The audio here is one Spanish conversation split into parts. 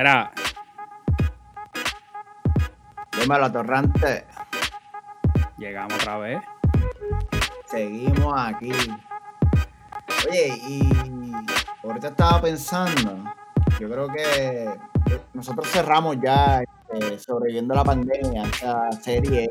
Mira. Dímelo, Torrante. Llegamos otra vez. Seguimos aquí. Oye, y ahorita estaba pensando, yo creo que nosotros cerramos ya este, sobreviviendo la pandemia, esta serie,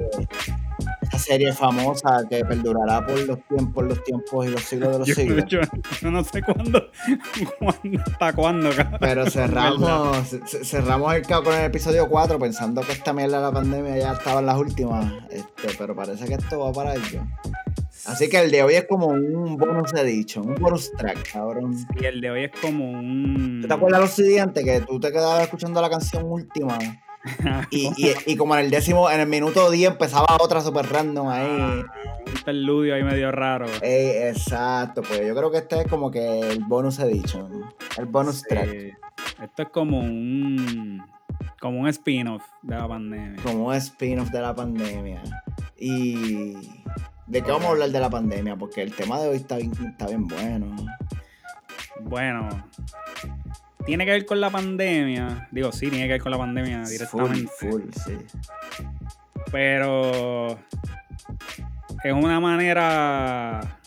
serie famosa que perdurará por los tiempos, los tiempos y los siglos de los Yo, siglos. yo- yo no sé cuándo, cuándo hasta cuándo, cabrón. Pero cerramos, ce- cerramos el con el episodio 4 pensando que esta mierda de la pandemia ya estaba en las últimas, este, pero parece que esto va para ello. Así que el de hoy es como un bonus edition, un bonus track, cabrón. Y el de hoy es como un. ¿Tú te acuerdas los siguientes que tú te quedabas escuchando la canción última? Y, y, y como en el décimo, en el minuto 10 empezaba otra super random ahí. un interludio ahí medio raro. Ey, exacto, pues yo creo que este es como que el bonus edition, el bonus track. Sí. Esto es como un. Como un spin-off de la pandemia. como un spin-off de la pandemia. Y ¿de qué vamos a hablar de la pandemia? Porque el tema de hoy está bien, está bien bueno. Bueno. Tiene que ver con la pandemia. Digo, sí, tiene que ver con la pandemia Full, directamente. full, sí. Pero es una manera.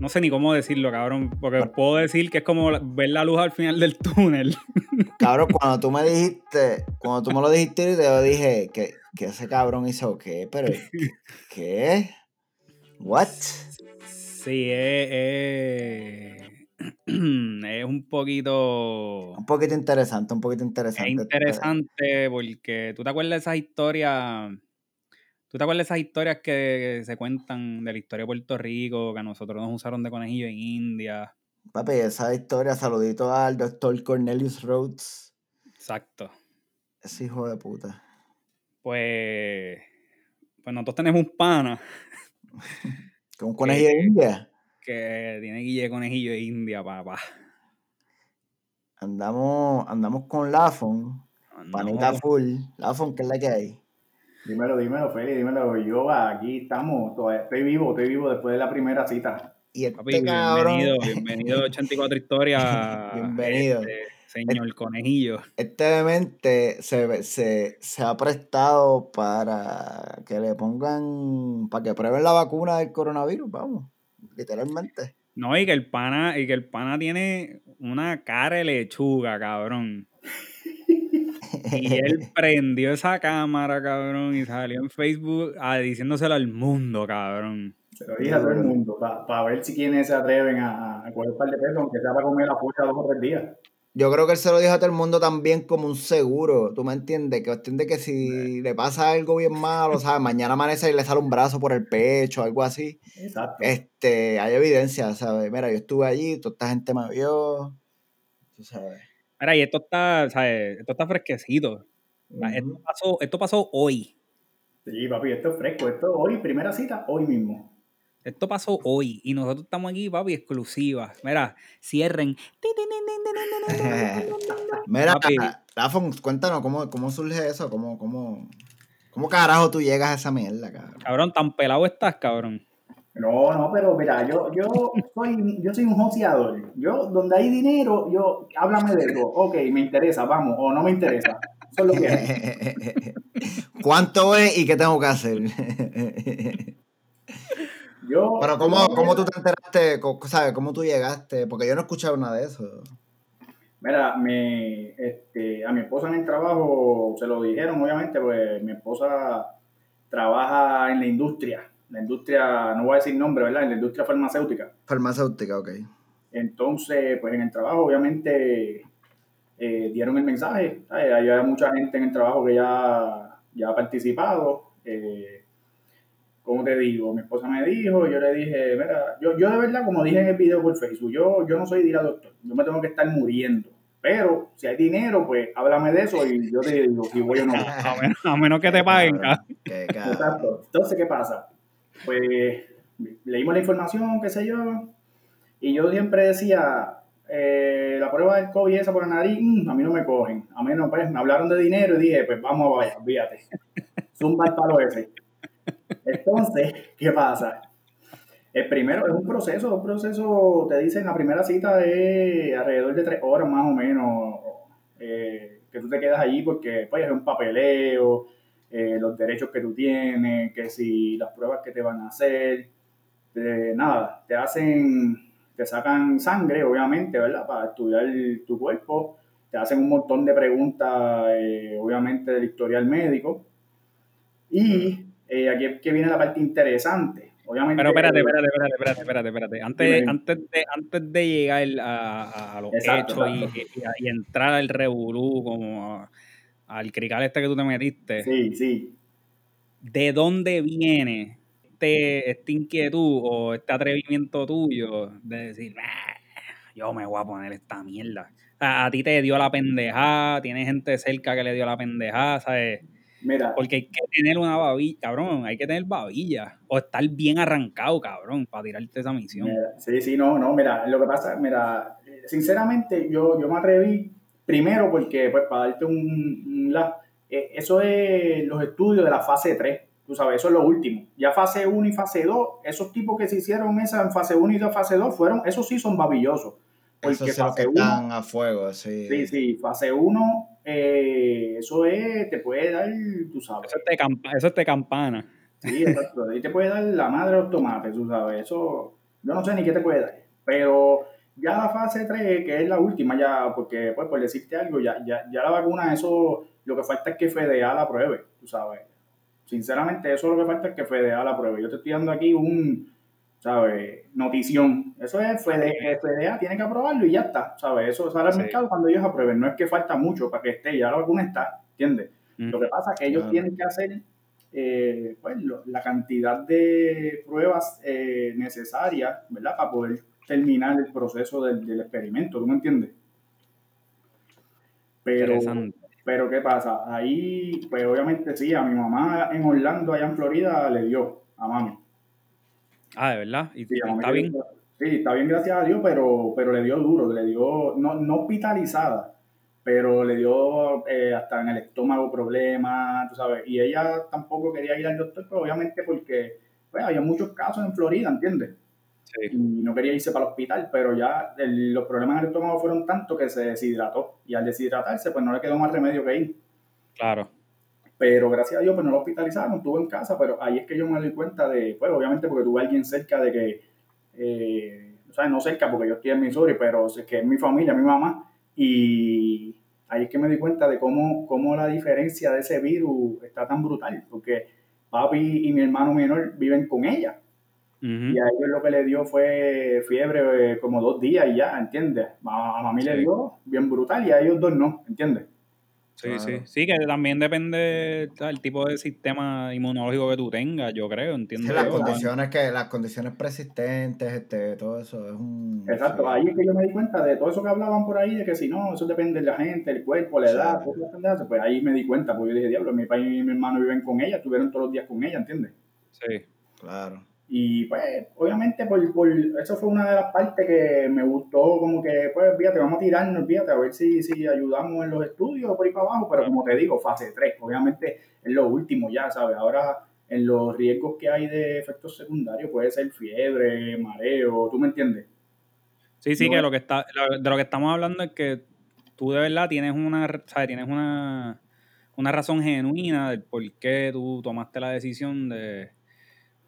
No sé ni cómo decirlo, cabrón. Porque puedo decir que es como ver la luz al final del túnel. Cabrón, cuando tú me dijiste, cuando tú me lo dijiste, yo dije que, que ese cabrón hizo qué, pero ¿qué? ¿What? Sí, es, es, es un poquito. Un poquito interesante, un poquito Es interesante. interesante porque tú te acuerdas de esas historias. ¿Tú te acuerdas de esas historias que se cuentan de la historia de Puerto Rico, que a nosotros nos usaron de conejillo en India? Papi, esa historia, saludito al doctor Cornelius Rhodes. Exacto. Ese hijo de puta. Pues, pues nosotros tenemos un pana Con un conejillo de India. Que tiene guille de conejillo de India, papá. Andamos, andamos con Lafon. Panita full. Lafon, ¿qué es la que hay? Dímelo, dímelo, Feli, dímelo. Yo aquí estamos, todavía estoy vivo, estoy vivo después de la primera cita. Y este papi, cabrón. bienvenido, bienvenido a 84 historias. Bienvenido. este, señor conejillo. Este demente se, se, se ha prestado para que le pongan, para que prueben la vacuna del coronavirus, vamos, literalmente. No, y que el pana, y que el pana tiene una cara de lechuga, cabrón. Y él prendió esa cámara, cabrón, y salió en Facebook ah, diciéndoselo al mundo, cabrón. Se lo dije a todo el mundo, para ver si quienes se atreven a, a coger un par de pesos, aunque sea para comer la puerta dos o tres días. Yo creo que él se lo dijo a todo el mundo también como un seguro, ¿tú me entiendes? Que cuestión de que si le pasa algo bien malo, ¿sabes? Mañana amanece y le sale un brazo por el pecho, algo así. Exacto. Este, hay evidencia, ¿sabes? Mira, yo estuve allí, toda esta gente me vio, tú sabes. Mira, y esto está, ¿sabes? Esto está fresquecito. Esto pasó, esto pasó hoy. Sí, papi, esto es fresco. Esto hoy, primera cita, hoy mismo. Esto pasó hoy. Y nosotros estamos aquí, papi, exclusivas. Mira, cierren. Mira. Rafon, cuéntanos cómo, cómo surge eso, cómo, cómo, cómo carajo tú llegas a esa mierda, cabrón. Cabrón, tan pelado estás, cabrón. No, no, pero mira, yo, yo soy, yo soy un joseador. Yo, donde hay dinero, yo, háblame de eso. Ok, me interesa, vamos, o no me interesa. Eso es lo que hay. ¿Cuánto es y qué tengo que hacer? Yo, Pero ¿cómo, cómo tú te enteraste, sabes, cómo tú llegaste? Porque yo no he escuchado nada de eso. Mira, me, este, a mi esposa en el trabajo se lo dijeron, obviamente, pues mi esposa trabaja en la industria, la industria, no voy a decir nombre, ¿verdad? En la industria farmacéutica. Farmacéutica, ok. Entonces, pues en el trabajo, obviamente, eh, dieron el mensaje. hay mucha gente en el trabajo que ya, ya ha participado. Eh, como te digo, mi esposa me dijo, yo le dije, mira, yo, yo de verdad, como dije en el video por Facebook, yo, yo no soy de ir al doctor, yo me tengo que estar muriendo. Pero si hay dinero, pues háblame de eso y yo te digo si voy o no. A menos, a menos que te paguen. Exacto. Entonces, ¿qué pasa? Pues leímos la información, qué sé yo, y yo siempre decía, eh, la prueba del COVID esa por la nariz, mm, a mí no me cogen. A mí no, pues me hablaron de dinero y dije, pues vamos a vaya, olvídate. Zumba el palo ese. Entonces, ¿qué pasa? El primero es un proceso, un proceso, te dicen, la primera cita es alrededor de tres horas más o menos eh, que tú te quedas allí porque pues, es un papeleo, eh, los derechos que tú tienes, que si las pruebas que te van a hacer, nada, te hacen, te sacan sangre, obviamente, ¿verdad? Para estudiar tu cuerpo, te hacen un montón de preguntas, eh, obviamente, del historial médico. Y aquí es que viene la parte interesante. Obviamente, Pero espérate, espérate, espérate, espérate, espérate, espérate. Antes, antes, de, antes de llegar a, a los hechos Y, entrar al revolú como al crical este que tú te metiste. Sí, sí. ¿De dónde viene este, esta inquietud o este atrevimiento tuyo de decir, yo me voy a poner esta mierda? a ti te dio la pendejada, tienes gente cerca que le dio la pendejada, ¿sabes? Mira. Porque hay que tener una babilla, cabrón, hay que tener babilla. O estar bien arrancado, cabrón, para tirarte esa misión. sí, sí, no, no, mira, lo que pasa, mira, sinceramente yo, yo me atreví primero porque, pues, para darte un, eh, eso es los estudios de la fase 3, tú sabes, eso es lo último. Ya fase 1 y fase 2, esos tipos que se hicieron esa en fase 1 y fase 2 fueron, esos sí son babillosos. Porque Esos fase están a fuego, sí. Sí, sí, fase 1, eh, eso es, te puede dar, tú sabes. Eso campa eso es de campana. Sí, exacto. Ahí te puede dar la madre de los tomates, tú sabes. Eso, yo no sé ni qué te puede dar. Pero ya la fase 3, que es la última, ya, porque, pues, por decirte algo, ya, ya, ya la vacuna, eso, lo que falta es que FDA la pruebe, tú sabes. Sinceramente, eso es lo que falta es que FDA la pruebe. Yo te estoy dando aquí un, ¿sabes? Notición. Eso es FDA, tiene que aprobarlo y ya está, ¿sabes? Eso sale al mercado cuando ellos aprueben. No es que falta mucho para que esté, ya la vacuna está, ¿entiendes? Lo que pasa es que ellos tienen que hacer eh, pues, la cantidad de pruebas eh, necesarias, ¿verdad? Para poder terminar el proceso del, del experimento, ¿tú me entiendes? Pero, pero, ¿qué pasa? Ahí, pues obviamente sí, a mi mamá en Orlando, allá en Florida, le dio a mami. Ah, de verdad. ¿Y sí, está bien? Sí, está bien, gracias a Dios, pero, pero le dio duro, le dio, no, no hospitalizada, pero le dio eh, hasta en el estómago problemas, tú sabes, y ella tampoco quería ir al doctor, pero obviamente porque pues, había muchos casos en Florida, ¿entiendes? Sí. Y no quería irse para el hospital, pero ya los problemas en el estómago fueron tantos que se deshidrató, y al deshidratarse, pues no le quedó más remedio que ir. Claro. Pero gracias a Dios, pues no lo hospitalizaron, estuvo en casa, pero ahí es que yo me doy cuenta de, pues obviamente porque tuve a alguien cerca de que, eh, o sea, no cerca porque yo estoy en Missouri, pero es que es mi familia, mi mamá, y ahí es que me di cuenta de cómo, cómo la diferencia de ese virus está tan brutal, porque papi y mi hermano menor viven con ella. Y a ellos lo que le dio fue fiebre eh, como dos días y ya, ¿entiendes? A, a mí le dio bien brutal y a ellos dos no, ¿entiendes? Sí, sí. Sí, que también depende del tipo de sistema inmunológico que tú tengas, yo creo, entiendo. las condiciones que, las condiciones persistentes, este, todo eso es un. Exacto, ahí es que yo me di cuenta de todo eso que hablaban por ahí, de que si no, eso depende de la gente, el cuerpo, la edad, pues ahí me di cuenta, porque yo dije, diablo, mi país y mi hermano viven con ella, estuvieron todos los días con ella, ¿entiendes? Sí. Claro. Y pues, obviamente, por, por, eso fue una de las partes que me gustó, como que, pues, fíjate, vamos a tirarnos, fíjate, a ver si, si ayudamos en los estudios por ahí para abajo, pero como te digo, fase 3, obviamente es lo último ya, ¿sabes? Ahora, en los riesgos que hay de efectos secundarios, puede ser fiebre, mareo, ¿tú me entiendes? Sí, sí, que lo que está, de lo que estamos hablando es que tú de verdad tienes una, ¿sabes? Tienes una, una razón genuina del por qué tú tomaste la decisión de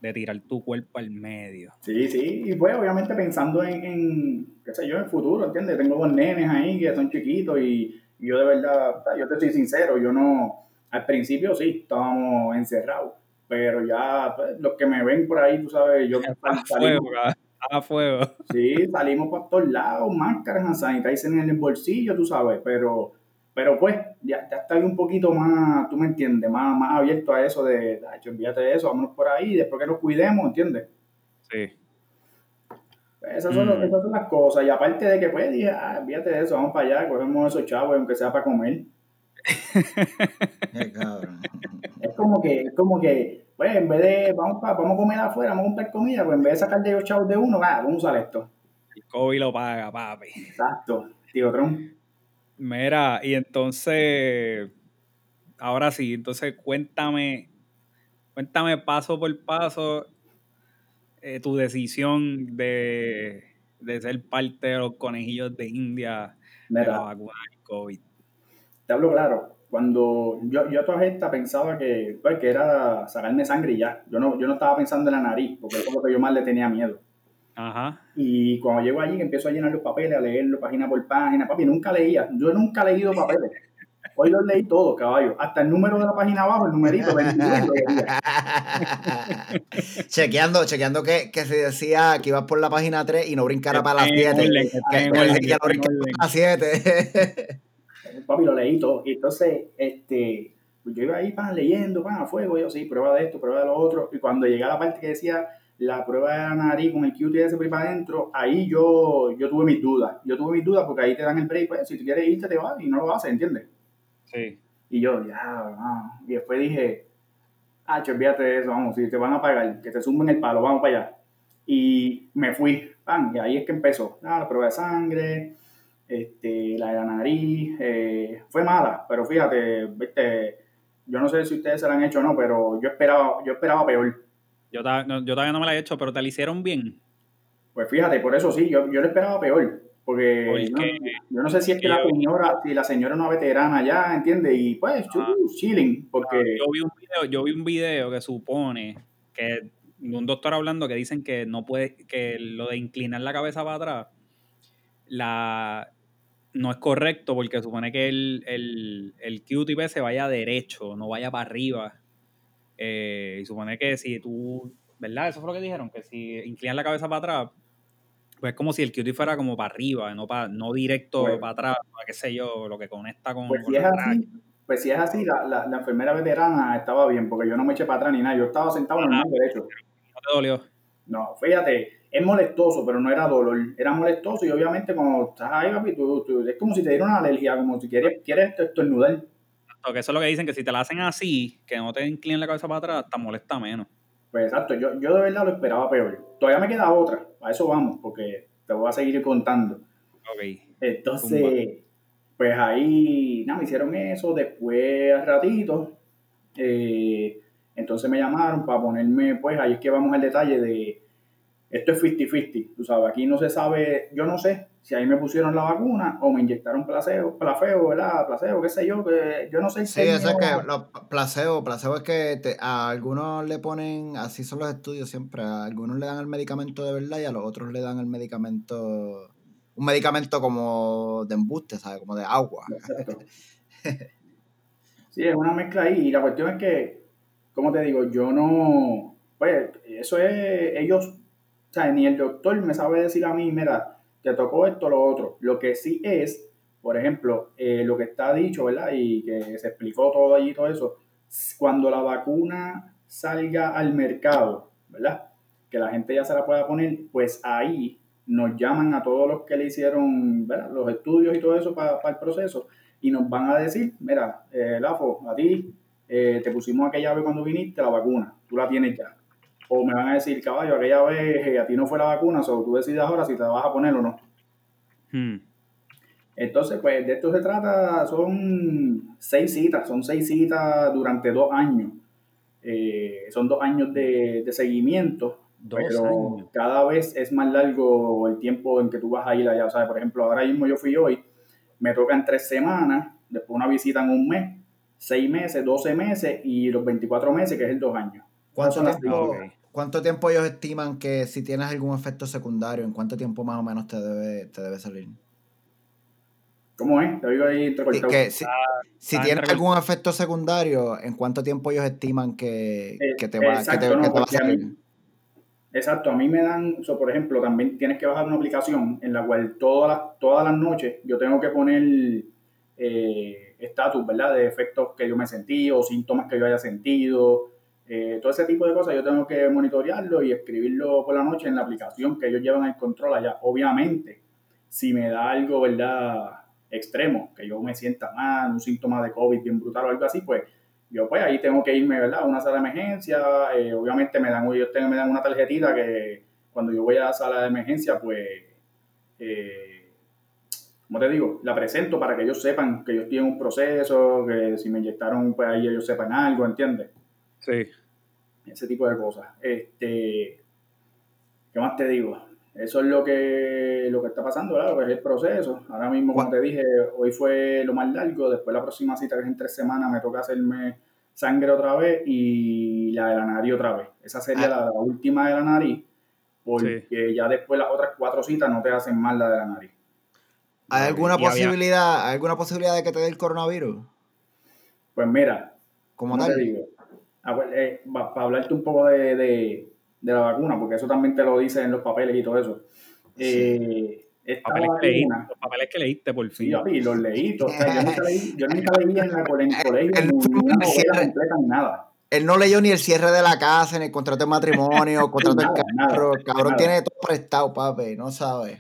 de tirar tu cuerpo al medio. Sí, sí, y pues obviamente pensando en, en qué sé yo, en el futuro, ¿entiendes? Tengo dos nenes ahí que son chiquitos y, yo de verdad, yo te soy sincero, yo no, al principio sí, estábamos encerrados, pero ya pues, los que me ven por ahí, tú sabes, yo... A fuego, a fuego. Sí, salimos por todos lados, máscaras, sanitizer en el bolsillo, tú sabes, pero pero pues, ya, ya está un poquito más, tú me entiendes, más, más abierto a eso de, hecho, envíate eso, vámonos por ahí, después que nos cuidemos, ¿entiendes? Sí. Esas son, mm. esas son las cosas. Y aparte de que, pues, dije, ah, envíate de eso, vamos para allá, cogemos esos chavos, aunque sea para comer. es como que, es como que, pues, en vez de, vamos, vamos a comer afuera, vamos a comprar comida, pues en vez de sacar de los chavos de uno, ah, vamos a usar esto. El COVID lo paga, papi. Exacto, tío Trump. Mira, y entonces, ahora sí, entonces cuéntame, cuéntame paso por paso eh, tu decisión de, ser parte de los conejillos de India de la vacuna del COVID. te hablo claro, cuando yo, yo a toda esta pensaba que, pues, que era sacarme sangre y ya. Yo no, yo no estaba pensando en la nariz, porque es lo que yo más le tenía miedo. Ajá. Y cuando llego allí, que empiezo a llenar los papeles, a leerlo página por página, papi, nunca leía. Yo nunca he leído papeles. Hoy los leí todos, caballo. Hasta el número de la página abajo, el numerito, 22, lo leía. chequeando, chequeando que, que se decía que ibas por la página 3 y no brincara para la esté en 7. orden, que esté en Que, orden, que que no esté en brincara orden. para la 7. Papi, lo leí todo. Y entonces, este, pues yo iba ahí, pan, leyendo, pan, a fuego. Yo, sí, prueba de esto, prueba de lo otro. Y cuando llegué a la parte que decía la prueba de la nariz con el QTS por ahí para adentro, ahí yo, yo tuve mis dudas. Yo tuve mis dudas porque ahí te dan el break. Pues, si tú quieres irte, te vas y no lo haces, ¿entiendes? Sí. Y yo, ya, ah. Y después dije, ah, olvídate de eso, vamos, si te van a pagar, que te sumen el palo, vamos para allá. Y me fui, pan, y ahí es que empezó. Ah, la prueba de sangre, este, la de la nariz, eh, fue mala, pero fíjate, viste, yo no sé si ustedes se la han hecho o no, pero yo esperaba, yo esperaba peor. Yo, no- yo todavía no me la he hecho, pero te la hicieron bien. Pues fíjate, por eso sí, yo, yo lo esperaba peor. Porque yo, yo no sé si es que la señora, si la señora es una veterana ya, ¿entiendes? Y pues, Ah. chilling, porque... Yo vi un video, yo vi un video que supone que un doctor hablando que dicen que no puede, que lo de inclinar la cabeza para atrás, la no es correcto porque supone que el, el, el Q-tip se vaya derecho, no vaya para arriba. Eh, y supone que si tú, ¿verdad? Eso fue lo que dijeron, que si inclinas la cabeza para atrás, pues es como si el Q-tip fuera como para arriba, no, para, no directo Pues- para atrás, para qué sé yo, lo que conecta con, Pues con si es así, pues si es así, la, la, la enfermera veterana estaba bien, porque yo no me eché para atrás ni nada, yo estaba sentado Ah. normal derecho. ¿No te dolió? No, fíjate, es molestoso, pero no era dolor, era molestoso y obviamente cuando estás ahí, papi, tú, tú- es como si te diera una alergia, como si quieres, quieres estornudar. Porque eso es lo que dicen, que si te la hacen así, que no te inclinen la cabeza para atrás, te molesta menos. Pues exacto, yo, yo de verdad lo esperaba peor. Todavía me queda otra, a eso vamos, porque te voy a seguir contando. Ok. Entonces, pues ahí, nada, me hicieron eso. Después, al ratito, eh, entonces me llamaron para ponerme, pues ahí es que vamos al detalle de, esto es 50-50, tú sabes, aquí no se sabe, yo no sé si ahí me pusieron la vacuna o me inyectaron placebo, placebo, ¿verdad? Placebo, qué sé yo, que yo no sé. Sí, eso es que los placebo, placebo es que te- a algunos le ponen, así son los estudios siempre, a algunos le dan el medicamento de verdad y a los otros le dan el medicamento, un medicamento como de embuste, ¿sabes? Como de agua. Exacto. Sí, es una mezcla ahí. Y la cuestión es que, como te digo, yo no. Pues, eso es. Ellos. O sea, ni el doctor me sabe decir a mí, mira, te tocó esto, lo otro. Lo que sí es, por ejemplo, eh, lo que está dicho, ¿verdad? Y que se explicó todo allí, todo eso. Cuando la vacuna salga al mercado, ¿verdad? Que la gente ya se la pueda poner, pues ahí nos llaman a todos los que le hicieron los estudios y todo eso para el proceso y nos van a decir, mira, eh, Lafo, a ti eh, te pusimos aquella vez cuando viniste la vacuna, tú la tienes ya. O me van a decir, caballo, aquella vez eh, a ti no fue la vacuna, o tú decides ahora si te la vas a poner o no. Hmm. Entonces, pues de esto se trata, son seis citas, son seis citas durante dos años. Eh, son dos años de, de seguimiento, Dos pero años. cada vez es más largo el tiempo en que tú vas a ir allá. O sea, por ejemplo, ahora mismo yo fui hoy, me tocan tres semanas, después una visita en un mes, seis meses, doce meses y los 24 meses, que es el dos años. ¿Cuánto Son las Ok. ¿Cuánto tiempo ellos estiman que si tienes algún efecto secundario, en cuánto tiempo más o menos te debe, te debe salir? ¿Cómo es? Te digo ahí entrecortado. que si, si ah, tienes algún efecto secundario, ¿en cuánto tiempo ellos estiman que, Eh, que te va, que te- no, que te va a porque a mí- salir? Exacto, a mí me dan, o sea, por ejemplo, también tienes que bajar una aplicación en la cual todas las, todas las noches yo tengo que poner eh, estatus, ¿verdad? De efectos que yo me sentí o síntomas que yo haya sentido. Eh, todo ese tipo de cosas yo tengo que monitorearlo y escribirlo por la noche en la aplicación que ellos llevan el control allá. Obviamente, si me da algo, ¿verdad? Extremo, que yo me sienta mal, un síntoma de COVID bien brutal o algo así, pues yo pues ahí tengo que irme, ¿verdad? A una sala de emergencia, eh, obviamente me dan, ellos me dan una tarjetita que cuando yo voy a la sala de emergencia, pues, eh, como te digo, la presento para que ellos sepan que yo estoy en un proceso, que si me inyectaron, pues ahí ellos sepan algo, ¿entiendes? Sí. Ese tipo de cosas. Este, ¿Qué más te digo? Eso es lo que lo que está pasando, ¿verdad? lo que es el proceso. Ahora mismo, como te dije, hoy fue lo más largo, después la próxima cita que es en tres semanas me toca hacerme sangre otra vez y la de la nariz otra vez. Esa sería la, última de la nariz, porque ya después las otras cuatro citas no te hacen mal la de la nariz. ¿Hay alguna posibilidad, ¿hay alguna posibilidad de que te dé el coronavirus? Pues mira, ¿cómo te digo? Eh, para hablarte un poco de, de, la vacuna, porque eso también te lo dice en los papeles y todo eso. Eh, papeles que leíste, los papeles que leíste, por fin. Sí, los leí. yo, nunca leí yo nunca leí en, la, en el colegio ninguna novela completa ni nada. Él no leyó ni el cierre de la casa, ni el contrato de matrimonio, el contrato del carro. el cabrón tiene todo prestado, papi, no sabe.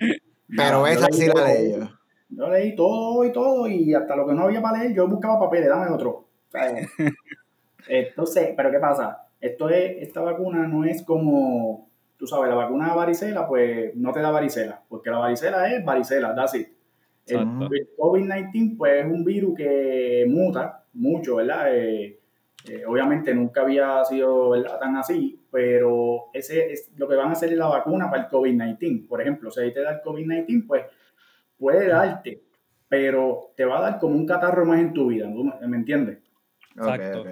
Pero esa sí la leyó. Yo leí todo y todo, y hasta lo que no había para leer, yo buscaba papeles, dame otro. Entonces, pero ¿qué pasa? Esto es, esta vacuna no es como, tú sabes, la vacuna de varicela, pues no te da varicela, porque la varicela es varicela, that's it. El, COVID-19, pues es un virus que muta mucho, ¿verdad? Eh, eh, obviamente nunca había sido ¿verdad? tan así, pero ese es lo que van a hacer es la vacuna para el COVID-19. Por ejemplo, si ahí te da el COVID-19, pues puede darte, pero te va a dar como un catarro más en tu vida, ¿me entiendes? Exacto.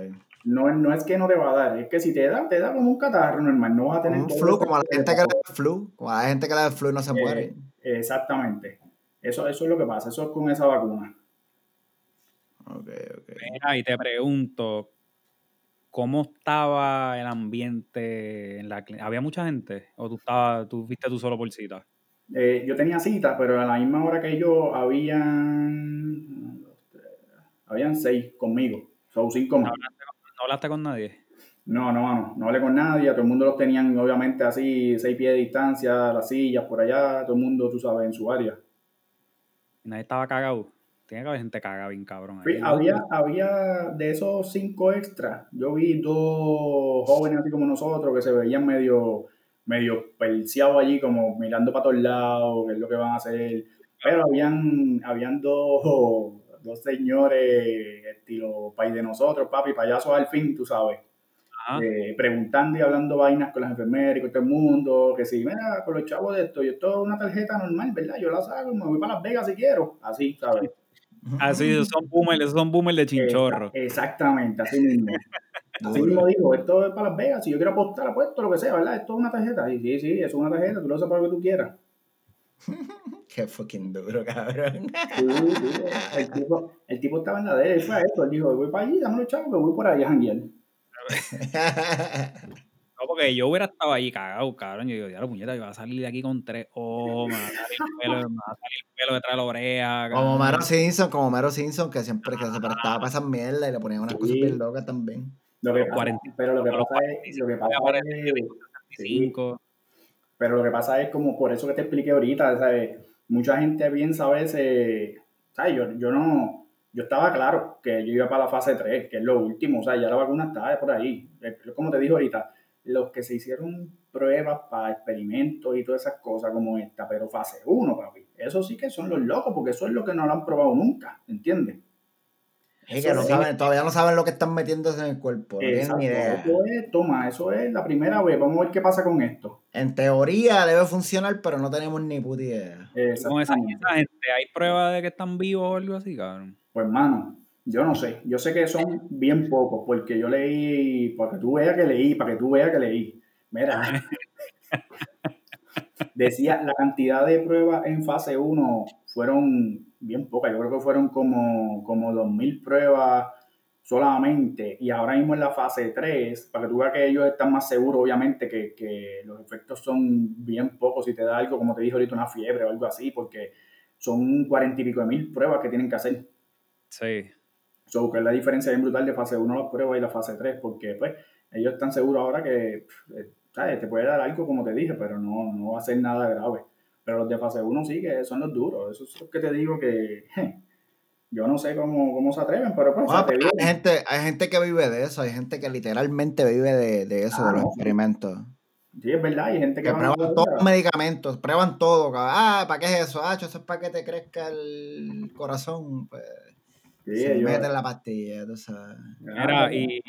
No, no es que no te va a dar, es que si te da, te da como un catarro normal, no vas a tener... Un flu, como a la gente que le da flu, como a la gente que le da flu y no se muere. Eh, exactamente. Eso, eso es lo que pasa, eso es con esa vacuna. Ok, ok. y te pregunto, ¿cómo estaba el ambiente en la clínica? ¿Había mucha gente? ¿O tú, estabas, tú viste tú solo por cita? Eh, yo tenía cita, pero a la misma hora que yo habían, habían seis conmigo. Son cinco más. ¿No hablaste, con nadie? No, no, no, no hablé con nadie. Todo el mundo los tenían, obviamente, así, seis pies de distancia, las sillas por allá, todo el mundo, tú sabes, en su área. Nadie estaba cagado. Tiene que haber gente cagada bien cabrón. había, había de esos cinco extras, yo vi dos jóvenes así como nosotros que se veían medio medio perciado allí, como mirando para todos lados, qué es lo que van a hacer. Pero habían, habían dos, dos señores, estilo país de nosotros, papi, payasos al fin, tú sabes. Eh, preguntando y hablando vainas con las enfermeras y con todo el mundo, que si, mira, con los chavos de esto, yo esto es una tarjeta normal, ¿verdad? Yo la saco, me voy para Las Vegas si quiero, así, ¿sabes? Así, son boomers, son boomers de chinchorro. Exactamente, así mismo. Así mismo digo, esto es para Las Vegas, si yo quiero apostar, apuesto, lo que sea, ¿verdad? Esto es una tarjeta. Sí, sí, sí, es una tarjeta, tú lo usas para lo que tú quieras. Qué fucking duro, cabrón. El, tipo, el tipo estaba en la de él, fue a esto, él dijo, voy para allí, dame los chavos que voy por ahí a janguear. No, porque yo hubiera estado ahí cagado, cabrón. Yo digo, ya la puñeta, yo voy a salir de aquí con tres oh, me va a salir el pelo, me va a salir el pelo detrás de la oreja. Como Mero Simpson, como Mero Simpson, que siempre que se prestaba para esas mierdas y le ponían unas cosas bien locas también. Lo que pero lo que pasa es, lo que pasa es, pero lo que pasa es como por eso que te expliqué ahorita, ¿sabes? Mucha gente piensa a veces, ¿sabes? Yo, yo no, yo estaba claro que yo iba para la fase 3, que es lo último, o sea, ya la vacuna está por ahí. Como te digo ahorita, los que se hicieron pruebas para experimentos y todas esas cosas como esta, pero fase 1, papi, eso sí que son los locos, porque eso es lo que no lo han probado nunca, ¿entiendes? Todavía no saben lo que están metiéndose en el cuerpo. No tienen ni idea. Eso es, toma, eso es la primera vez. Vamos a ver qué pasa con esto. En teoría debe funcionar, pero no tenemos ni puta idea. Con esa, gente, ¿hay pruebas de que están vivos o algo así, cabrón? Pues, mano, yo no sé. Yo sé que son bien pocos, porque yo leí, para que tú veas que leí, para que tú veas que leí. Mira. decía, la cantidad de pruebas en fase 1 fueron bien pocas, yo creo que fueron como, como 2.000 pruebas solamente, y ahora mismo en la fase 3, para que tú veas que ellos están más seguros, obviamente, que, que los efectos son bien pocos, si te da algo, como te dije ahorita, una fiebre o algo así, porque son cuarenta y pico de mil pruebas que tienen que hacer. Sí. So, que es la diferencia bien brutal de fase 1 las pruebas y la fase 3, porque pues ellos están seguros ahora que, eh, ¿sabes? Te puede dar algo, como te dije, pero no, no va a ser nada grave. Pero los de fase 1 sí que son los duros. Eso es lo que te digo que yo no sé cómo, cómo se atreven, pero pues hay, gente, hay gente que vive de eso, hay gente que literalmente vive de, de eso, de los experimentos. Sí, es verdad, hay gente que, que prueban todos los medicamentos, prueban todo. Ah, ¿para qué es eso? Ah, eso es para que te crezca el corazón. Pues, sí, se mete la pastilla, tú sabes. Mira, y,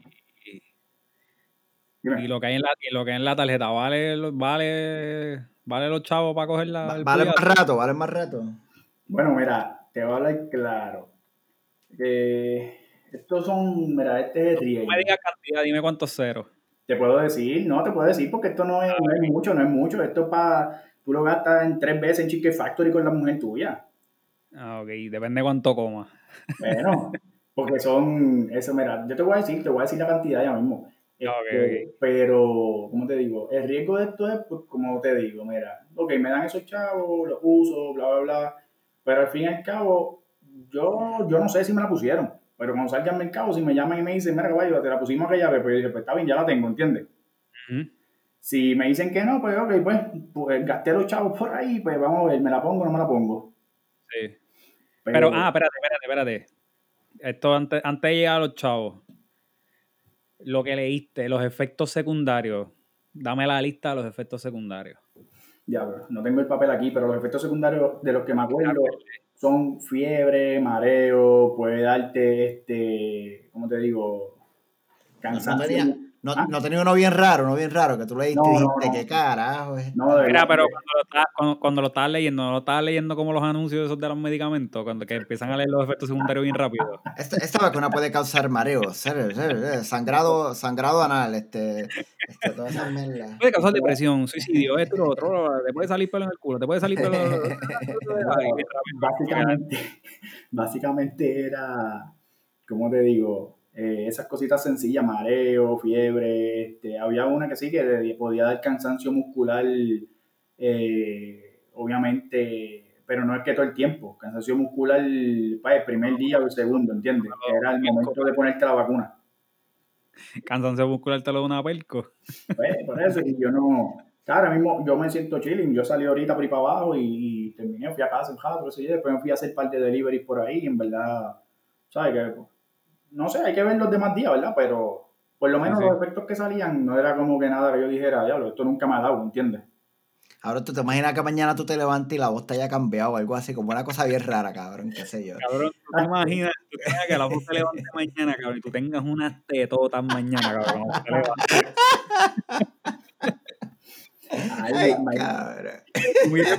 y, lo que hay en la, lo que hay en la tarjeta, ¿vale, vale ¿Vale los chavos para coger la. Vale más rato, vale más rato. Bueno, mira, te voy a hablar claro. Eh, estos son, mira, este es el No me digas cantidad, dime cuántos ceros. Te puedo decir, no, te puedo decir porque esto no es, no es mucho, no es mucho. Esto es para, tú lo gastas en tres veces en Chicken Factory con la mujer tuya. Ah, ok, depende cuánto coma. Bueno, porque son, eso, mira, yo te voy a decir, te voy a decir la cantidad ya mismo. Este, Pero, ¿cómo te digo? El riesgo de esto es, pues, como te digo, mira, ok, me dan esos chavos, los uso, bla, bla, bla, pero al fin y al cabo, yo, yo no sé si me la pusieron, pero cuando salga al mercado, si me llaman y me dicen, mira, caballo, te la pusimos aquella vez, pues yo dije, pues está bien, ya la tengo, ¿entiendes? Si me dicen que no, pues ok, pues, pues gasté los chavos por ahí, pues vamos a ver, ¿me la pongo o no me la pongo? Sí. Pero, ah, espérate, espérate, espérate. Esto antes, antes de llegar a los chavos. Lo que leíste, los efectos secundarios. Dame la lista de los efectos secundarios. Ya, bro, no tengo el papel aquí, pero los efectos secundarios de los que me acuerdo son fiebre, mareo, puede darte, este, ¿cómo te digo? No, Cansancio. No, Ah. no tenía uno bien raro, uno bien raro, que tú le diste No, y no, dijiste, no. qué carajo. es?" No, de Mira, verdad, pero cuando lo, estás, cuando, cuando lo estabas leyendo, no lo estabas leyendo como los anuncios esos de los medicamentos, cuando que empiezan a leer los efectos secundarios bien rápido. Esta, esta vacuna puede causar mareo, ser- ser- sangrado, sangrado anal, este, este, todas esas mierdas. Puede causar depresión, suicidio, esto, lo otro, te puede salir pelo en el culo, te puede salir pelo. Básicamente, básicamente era, ¿cómo te digo? Eh, esas cositas sencillas, mareo, fiebre, este, había una que sí que podía dar cansancio muscular, eh, obviamente, pero no es que todo el tiempo, cansancio muscular para el primer día o el segundo, ¿entiendes? Que era el momento de ponerte la vacuna. Cansancio muscular te lo da una pelco. Pues, por eso, y yo no. Ahora mismo yo me siento chilling. Yo salí ahorita por ahí para abajo y, y terminé, fui a casa un yo, después me fui a hacer parte de deliveries por ahí. Y en verdad, ¿sabes? Que, no sé, hay que ver los demás días, ¿verdad? Pero por lo menos Sí, sí. los efectos que salían no era como que nada que yo dijera, diablo, esto nunca me ha dado, ¿entiendes? Ahora tú te imaginas que mañana tú te levantes y la voz te haya cambiado o algo así, como una cosa bien rara, cabrón, qué sé yo. Cabrón, tú te imaginas, tú que la voz te levante mañana, cabrón, y tú tengas unas tetotas mañana, cabrón. te. Ay, Ay, cabrón.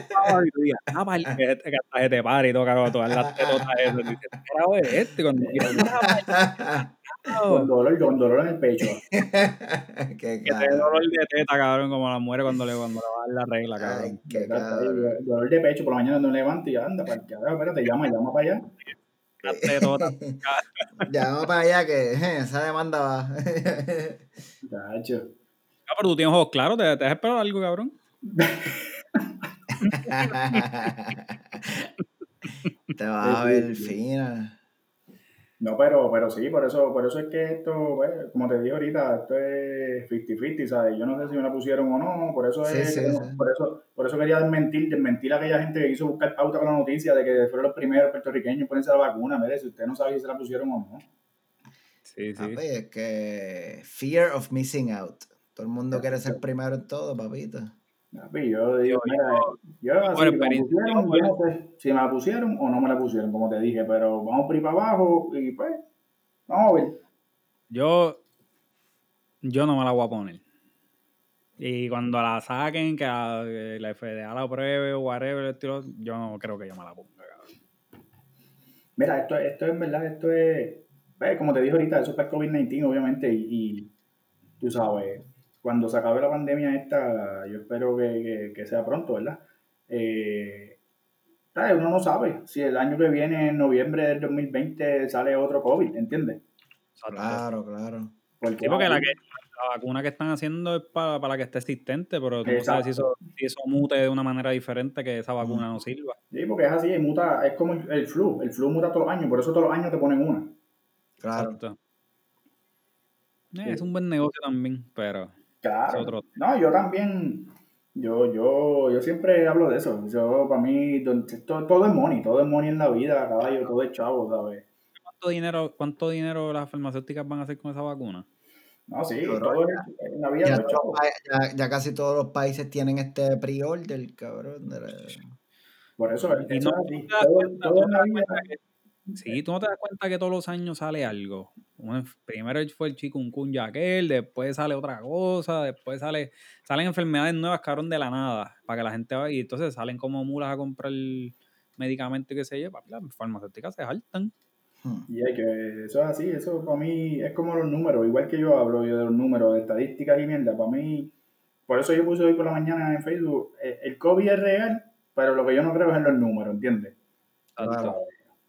Para abajo y tú digas, ah, vale, hasta se te pare y todo, cabrón, todas las tetotas esas. Y dices, ¿qué carajo es este? Cuando con dolor, con dolor en el pecho. qué que te dolor de teta, cabrón, como la muere cuando le, cuando le va a dar la regla, Ay, cabrón. qué Exacto, ahí, cabrón. dolor de pecho, por la mañana no levanto y anda, para el carajo, espérate, llama, llama para allá. Las vamos para allá que eh, esa demanda va. Tacho. Ah, pero tú tienes ojos claros, te, te has esperado algo, cabrón. Te vas a ver fina. No, pero, pero sí, por eso, por eso es que esto, pues, como te dije ahorita, esto es 50-50, ¿sabes? Yo no sé si me la pusieron o no, por eso es, sí, que- sí. por eso, por eso quería desmentir, desmentir a aquella gente que quiso buscar pauta con la noticia de que fueron los primeros puertorriqueños en ponerse la vacuna, mire, si usted no sabe si se la pusieron o no. Sí, sí. Papi, es que fear of missing out. Todo el mundo quiere ser primero en todo, papito. Papi, yo digo, mira, yo así, por me pusieron, yo yo no sé si me la pusieron o no me la pusieron, como te dije, pero vamos por ahí para abajo y pues, vamos a ver. Yo, yo no me la voy a poner. Y cuando la saquen, que la, que la FDA la apruebe o whatever, estilo, yo no creo que yo me la ponga, cabrón. Mira, esto, esto es verdad, esto es, pues, como te dije ahorita, eso es para el COVID-19, obviamente, y, y tú sabes, cuando se acabe la pandemia esta, yo espero que, que- que sea pronto, ¿verdad? Eh. Uno no sabe si el año que viene, en noviembre del 2020, sale otro COVID, ¿entiendes? Claro, claro. Porque, Sí, porque la, que, la vacuna que están haciendo es para, para la que esté existente, pero tú no sabes si eso, si eso mute de una manera diferente que esa vacuna no sirva. Sí, porque es así, muta, es como el flu, el flu muta todos los años, por eso todos los años te ponen una. Claro. Exacto. Eh, Es un buen negocio también, pero Claro. otro. No, yo también, yo, yo, yo siempre hablo de eso. Yo, para mí, todo, todo es money, todo es money en la vida, caballo, todo es chavo, ¿sabes? ¿Cuánto dinero, ¿Cuánto dinero las farmacéuticas van a hacer con esa vacuna? No, sí, Pero todo es, en la vida Ya, todo es chavo. ya- ya casi todos los países tienen este pre-order, cabrón. de la- Por eso, Y eso no, es así. Todo, en la vida. que Sí, tú no te das cuenta que todos los años sale algo. primero fue el chikungunya aquel, después sale otra cosa, después sale, salen enfermedades nuevas, cabrón, de la nada, para que la gente vaya, y entonces salen como mulas a comprar el medicamento que se lleva, las farmacéuticas se saltan. Hmm. Y hay que, eso es así, eso para mí es como los números, igual que yo hablo yo de los números, de estadísticas y mierda, para mí, por eso yo puse hoy por la mañana en Facebook, eh, el COVID es real, pero lo que yo no creo es en los números, ¿entiendes? Claro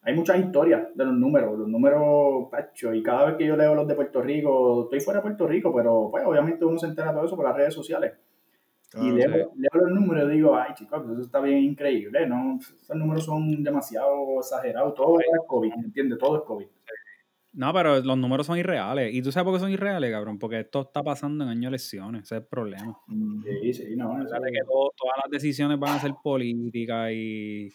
hay muchas historias de los números, los números, pacho, y cada vez que yo leo los de Puerto Rico, estoy fuera de Puerto Rico, pero pues obviamente uno se entera de todo eso por las redes sociales. y leo, los números y digo, ay chicos, eso está bien increíble, ¿no? Esos números son demasiado exagerados, todo es COVID, ¿entiendes? Todo es COVID. No, pero los números son irreales. ¿Y tú sabes por qué son irreales, cabrón? Porque esto está pasando en años de elecciones. Ese es el problema. Sí, sí, no. Eso... que todas las decisiones van a ser políticas y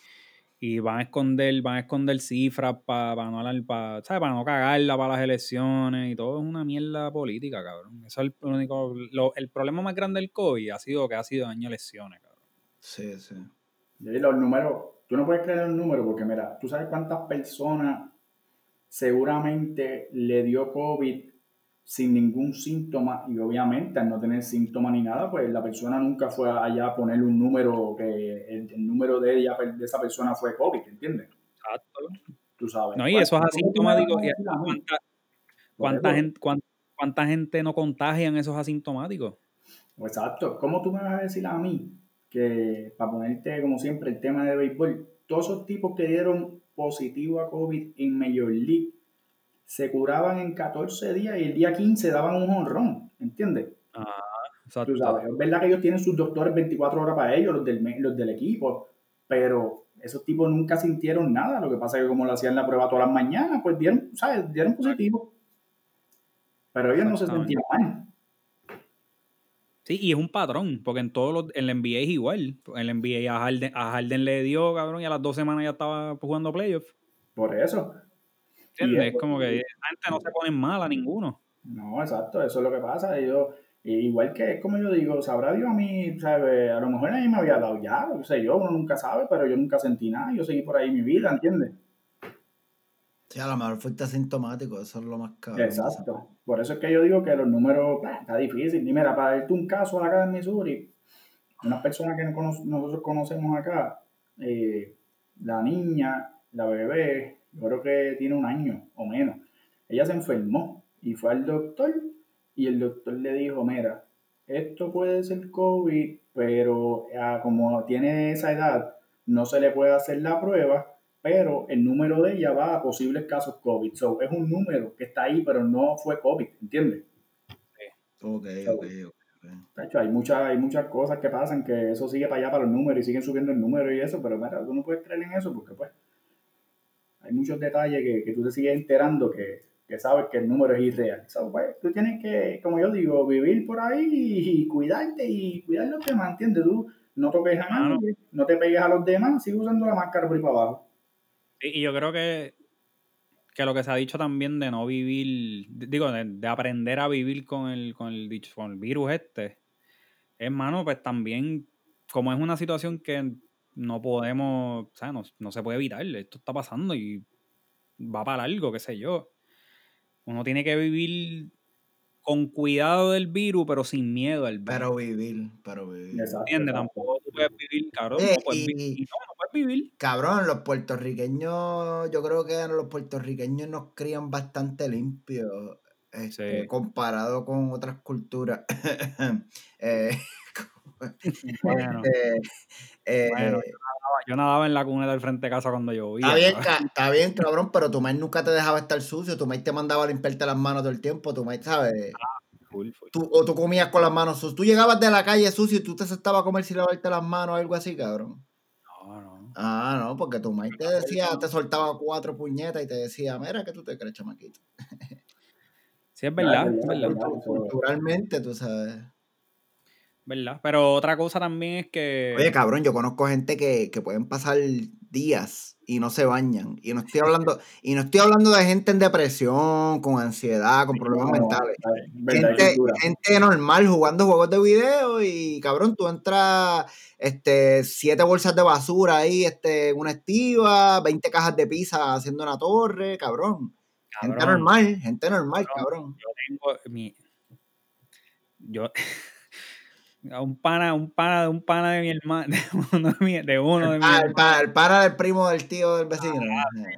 y van a esconder, van a esconder cifras para no para, para no cagarla para las elecciones y todo es una mierda política, cabrón. Eso es el único, el problema más grande del COVID ha sido que ha sido año elecciones, cabrón. Sí, sí. Y los números, tú no puedes creer los números porque mira, tú sabes cuántas personas seguramente le dio COVID sin ningún síntoma y obviamente al no tener síntomas ni nada, pues la persona nunca fue allá a ponerle un número que el, número de ella, de esa persona fue COVID, ¿entiendes? Exacto. Tú sabes. No, y eso es asintomático. ¿Cuánta, cuánta, gente, cuánta, gente no contagian esos asintomáticos? Exacto. ¿Cómo tú me vas a decir a mí que, para ponerte como siempre el tema de béisbol, todos esos tipos que dieron positivo a COVID en Major League se curaban en 14 días y el día 15 daban un honrón, ¿entiendes? Ah, exacto. Es verdad que ellos tienen sus doctores 24 horas para ellos, los del, los del equipo, pero esos tipos nunca sintieron nada. Lo que pasa es que como lo hacían la prueba todas las mañanas, pues dieron, ¿sabes? Dieron positivo. Pero ellos no se sentían mal. Sí, y es un patrón, porque en todos los, en la NBA es igual. En la NBA a Harden, a Harden le dio, cabrón, y a las dos semanas ya estaba jugando playoffs. Por eso. Es como que la gente no se pone mal a ninguno. No, exacto, eso es lo que pasa. Yo, igual que es como yo digo, sabrá Dios a mí, ¿sabe? a lo mejor a mí me había dado ya, no sé yo, uno nunca sabe, pero yo nunca sentí nada, yo seguí por ahí mi vida, ¿entiendes? Sí, a lo mejor fuiste asintomático, eso es lo más caro. Exacto. Por eso es que yo digo que los números, está difícil. Y mira, para darte un caso acá en Missouri, una persona que nosotros conocemos acá, eh, la niña, la bebé, yo creo que tiene un año o menos. Ella se enfermó y fue al doctor y el doctor le dijo, mira, esto puede ser COVID, pero ah, como tiene esa edad, no se le puede hacer la prueba, pero el número de ella va a posibles casos COVID. So, es un número que está ahí, pero no fue COVID, ¿entiendes? Ok, ok, ok. hay, muchas, hay muchas cosas que pasan que eso sigue para allá para los números y siguen subiendo el número y eso, pero mira, tú no puedes creer en eso porque pues hay muchos detalles que, que tú te sigues enterando que, que, sabes que el número es irreal. Pues, tú tienes que, como yo digo, vivir por ahí y, cuidarte y cuidar los demás, ¿entiendes? Tú no toques a nadie, no te pegues a los demás, sigue usando la máscara por ahí para abajo. Y, yo creo que, que lo que se ha dicho también de no vivir, digo, de, aprender a vivir con el, con el, con el virus este, hermano, pues también, como es una situación que no podemos, o sea, no, se puede evitar, esto está pasando y va para algo, qué sé yo. Uno tiene que vivir con cuidado del virus, pero sin miedo al virus. Pero vivir, pero vivir. ¿Entiendes? Tampoco tú puedes vivir, cabrón. no, puedes vivir, no, puedes vivir. Cabrón, los puertorriqueños, yo creo que los puertorriqueños nos crían bastante limpios. Este, comparado con otras culturas. eh, bueno, este, eh, yo, nadaba, en la cuneta del frente de casa cuando llovía. Está bien, está bien, cabrón, pero tu madre nunca te dejaba estar sucio, tu madre te mandaba a limpiarte las manos todo el tiempo, tu madre, ¿sabes? Ah, tú, o tú comías con las manos sucias. Tú llegabas de la calle sucio y tú te sentabas a comer sin lavarte las manos o algo así, cabrón. No, no. Ah, no, porque tu madre te decía, te soltaba cuatro puñetas y te decía, mira, que tú te crees, chamaquito? Sí, es verdad, es verdad. Culturalmente, tú sabes. ¿Verdad? Pero otra cosa también es que... Oye, cabrón, yo conozco gente que, que pueden pasar días y no se bañan. Y no estoy hablando, y no estoy hablando de gente en depresión, con ansiedad, con problemas No, mentales. verdad, Gente, gente normal jugando juegos de video y cabrón, tú entras este, siete bolsas de basura ahí, este, en una estiva, 20 cajas de pizza haciendo una torre, cabrón. Gente normal, gente normal, Cabrón. cabrón. yo tengo mi... Yo... a un pana, un pana, un pana de mi hermano, de uno de, mi, de, uno de Ah, el, pa- el para del primo del tío del vecino.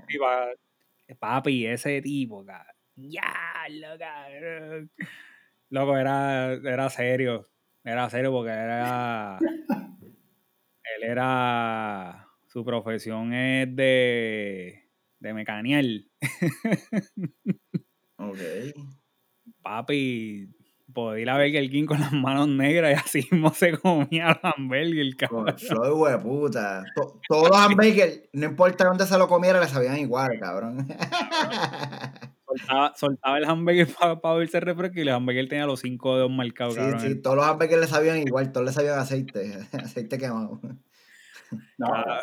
Y pa- Papi, ese tipo. Ya, lo cabrón. Loco, era, era serio. Era serio porque era. él era. Su profesión es de. de mecaniel. Ok. Papi, podía ir a Burger King con las manos negras y así mismo se comía el hamburger, cabrón. flow, hueputa. To- todos los hamburgers, no importa dónde se lo comiera, le sabían igual, cabrón. Soltaba, soltaba el hamburger para verse refresco y el hamburger tenía los cinco dedos marcados, Sí, cabrón. sí, todos los hamburgers le sabían igual, todos le sabían aceite, aceite quemado. No, Ah,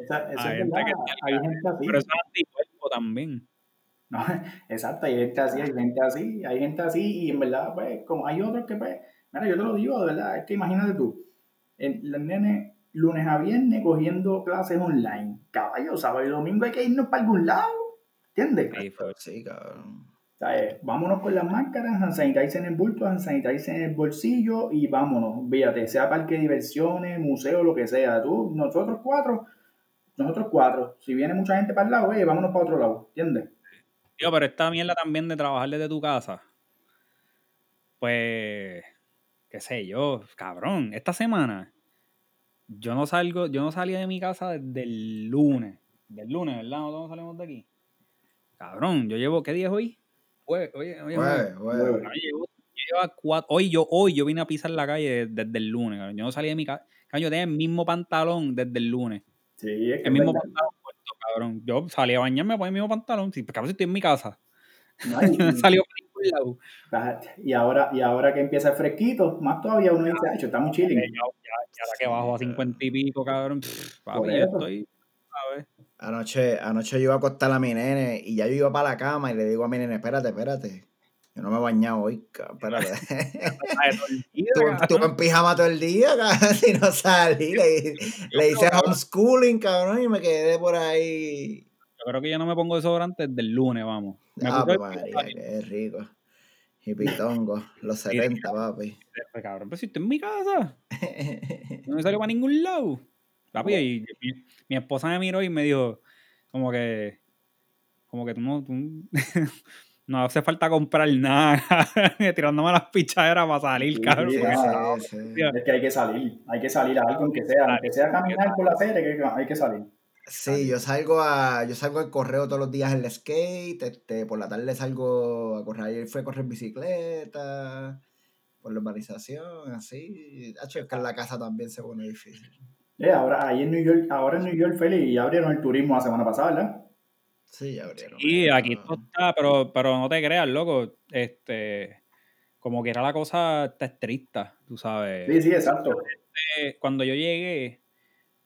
esa- eso hay es gente verdad. que Hay gente así. Pero eso es anticuerpo también. No, exacto, hay gente así, hay gente así, hay gente así, y en verdad, pues, como hay otros que, pues, mira, yo te lo digo, de verdad, es que imagínate tú, el, los nenes lunes a viernes cogiendo clases online, caballo, sábado y domingo hay que irnos para algún lado, ¿entiendes? Sí, cabrón. Sea, eh, vámonos con las máscaras, en el bulto, en el bolsillo y vámonos, fíjate, sea parque de diversiones, museo, lo que sea, tú, nosotros cuatro, nosotros cuatro, si viene mucha gente para el lado, eh, vámonos para otro lado, ¿entiendes? Tío, pero esta mierda también de trabajar desde tu casa. Pues, qué sé yo, cabrón, esta semana yo no salgo, yo no salía de mi casa desde el lunes. Del lunes, ¿verdad? Nosotros no salimos de aquí. Cabrón, yo llevo, ¿qué día es hoy? Oye, oye, Jueves, jueves. Cabrón, yo llevo- cuatro- hoy, yo, hoy yo vine a pisar la calle desde el lunes, cabrón. Yo no salí de mi casa. Yo tenía el mismo pantalón desde el lunes. Sí, es que El mismo verdad. pantalón cabrón. Yo salí a bañarme, ponía el mismo pantalón. Si, cabrón, si estoy en mi casa. No, y- salido para ningún lado. Y ahora, y ahora que empieza el fresquito, más todavía uno dice, "Acho, está muy Ya, chilling. ya, ya ahora que bajo a 50 y pico, cabrón. pff, Por papi, yo estoy. ¿sabes? Anoche, anoche yo iba a acostar a mi nene y ya yo iba para la cama y le digo a mi nene, espérate, espérate. Yo no me he bañado hoy, cabrón, Tú, cabrón. tú en pijama todo el día, cabrón, si no salí. Le, le hice homeschooling, cabrón, y me quedé por ahí. Yo creo que yo no me pongo desodorante desde el lunes, vamos. Me Ah, puse el María, qué rico. Y pitongo, los 70, papi. pues, cabrón, pero si estoy en mi casa. No me salió para ningún lado. Papi, y mi, mi esposa me miró y me dijo, como que, como que tú no, tú no hace falta comprar nada, tirándome las pichaderas para salir, Sí, cabrón. sí, ah, Sí. Es que hay que salir, hay que salir a algo, aunque sea, aunque sea caminar por la serie, hay que salir. Sí, yo salgo a, yo salgo al correo todos los días en el skate, este, por la tarde salgo a correr, ayer fui a correr bicicleta, por la urbanización, así. Hacho, es que en la casa también se pone difícil. Eh, ahora, ahí en New York, ahora en New York, Feli, y abrieron el turismo la semana pasada, ¿verdad? Sí, ya abrieron. Y eso. aquí esto está, pero, pero no te creas, loco. Este, como que era la cosa está estricta, tú sabes. Sí, sí, exacto. Eh, Cuando yo llegué,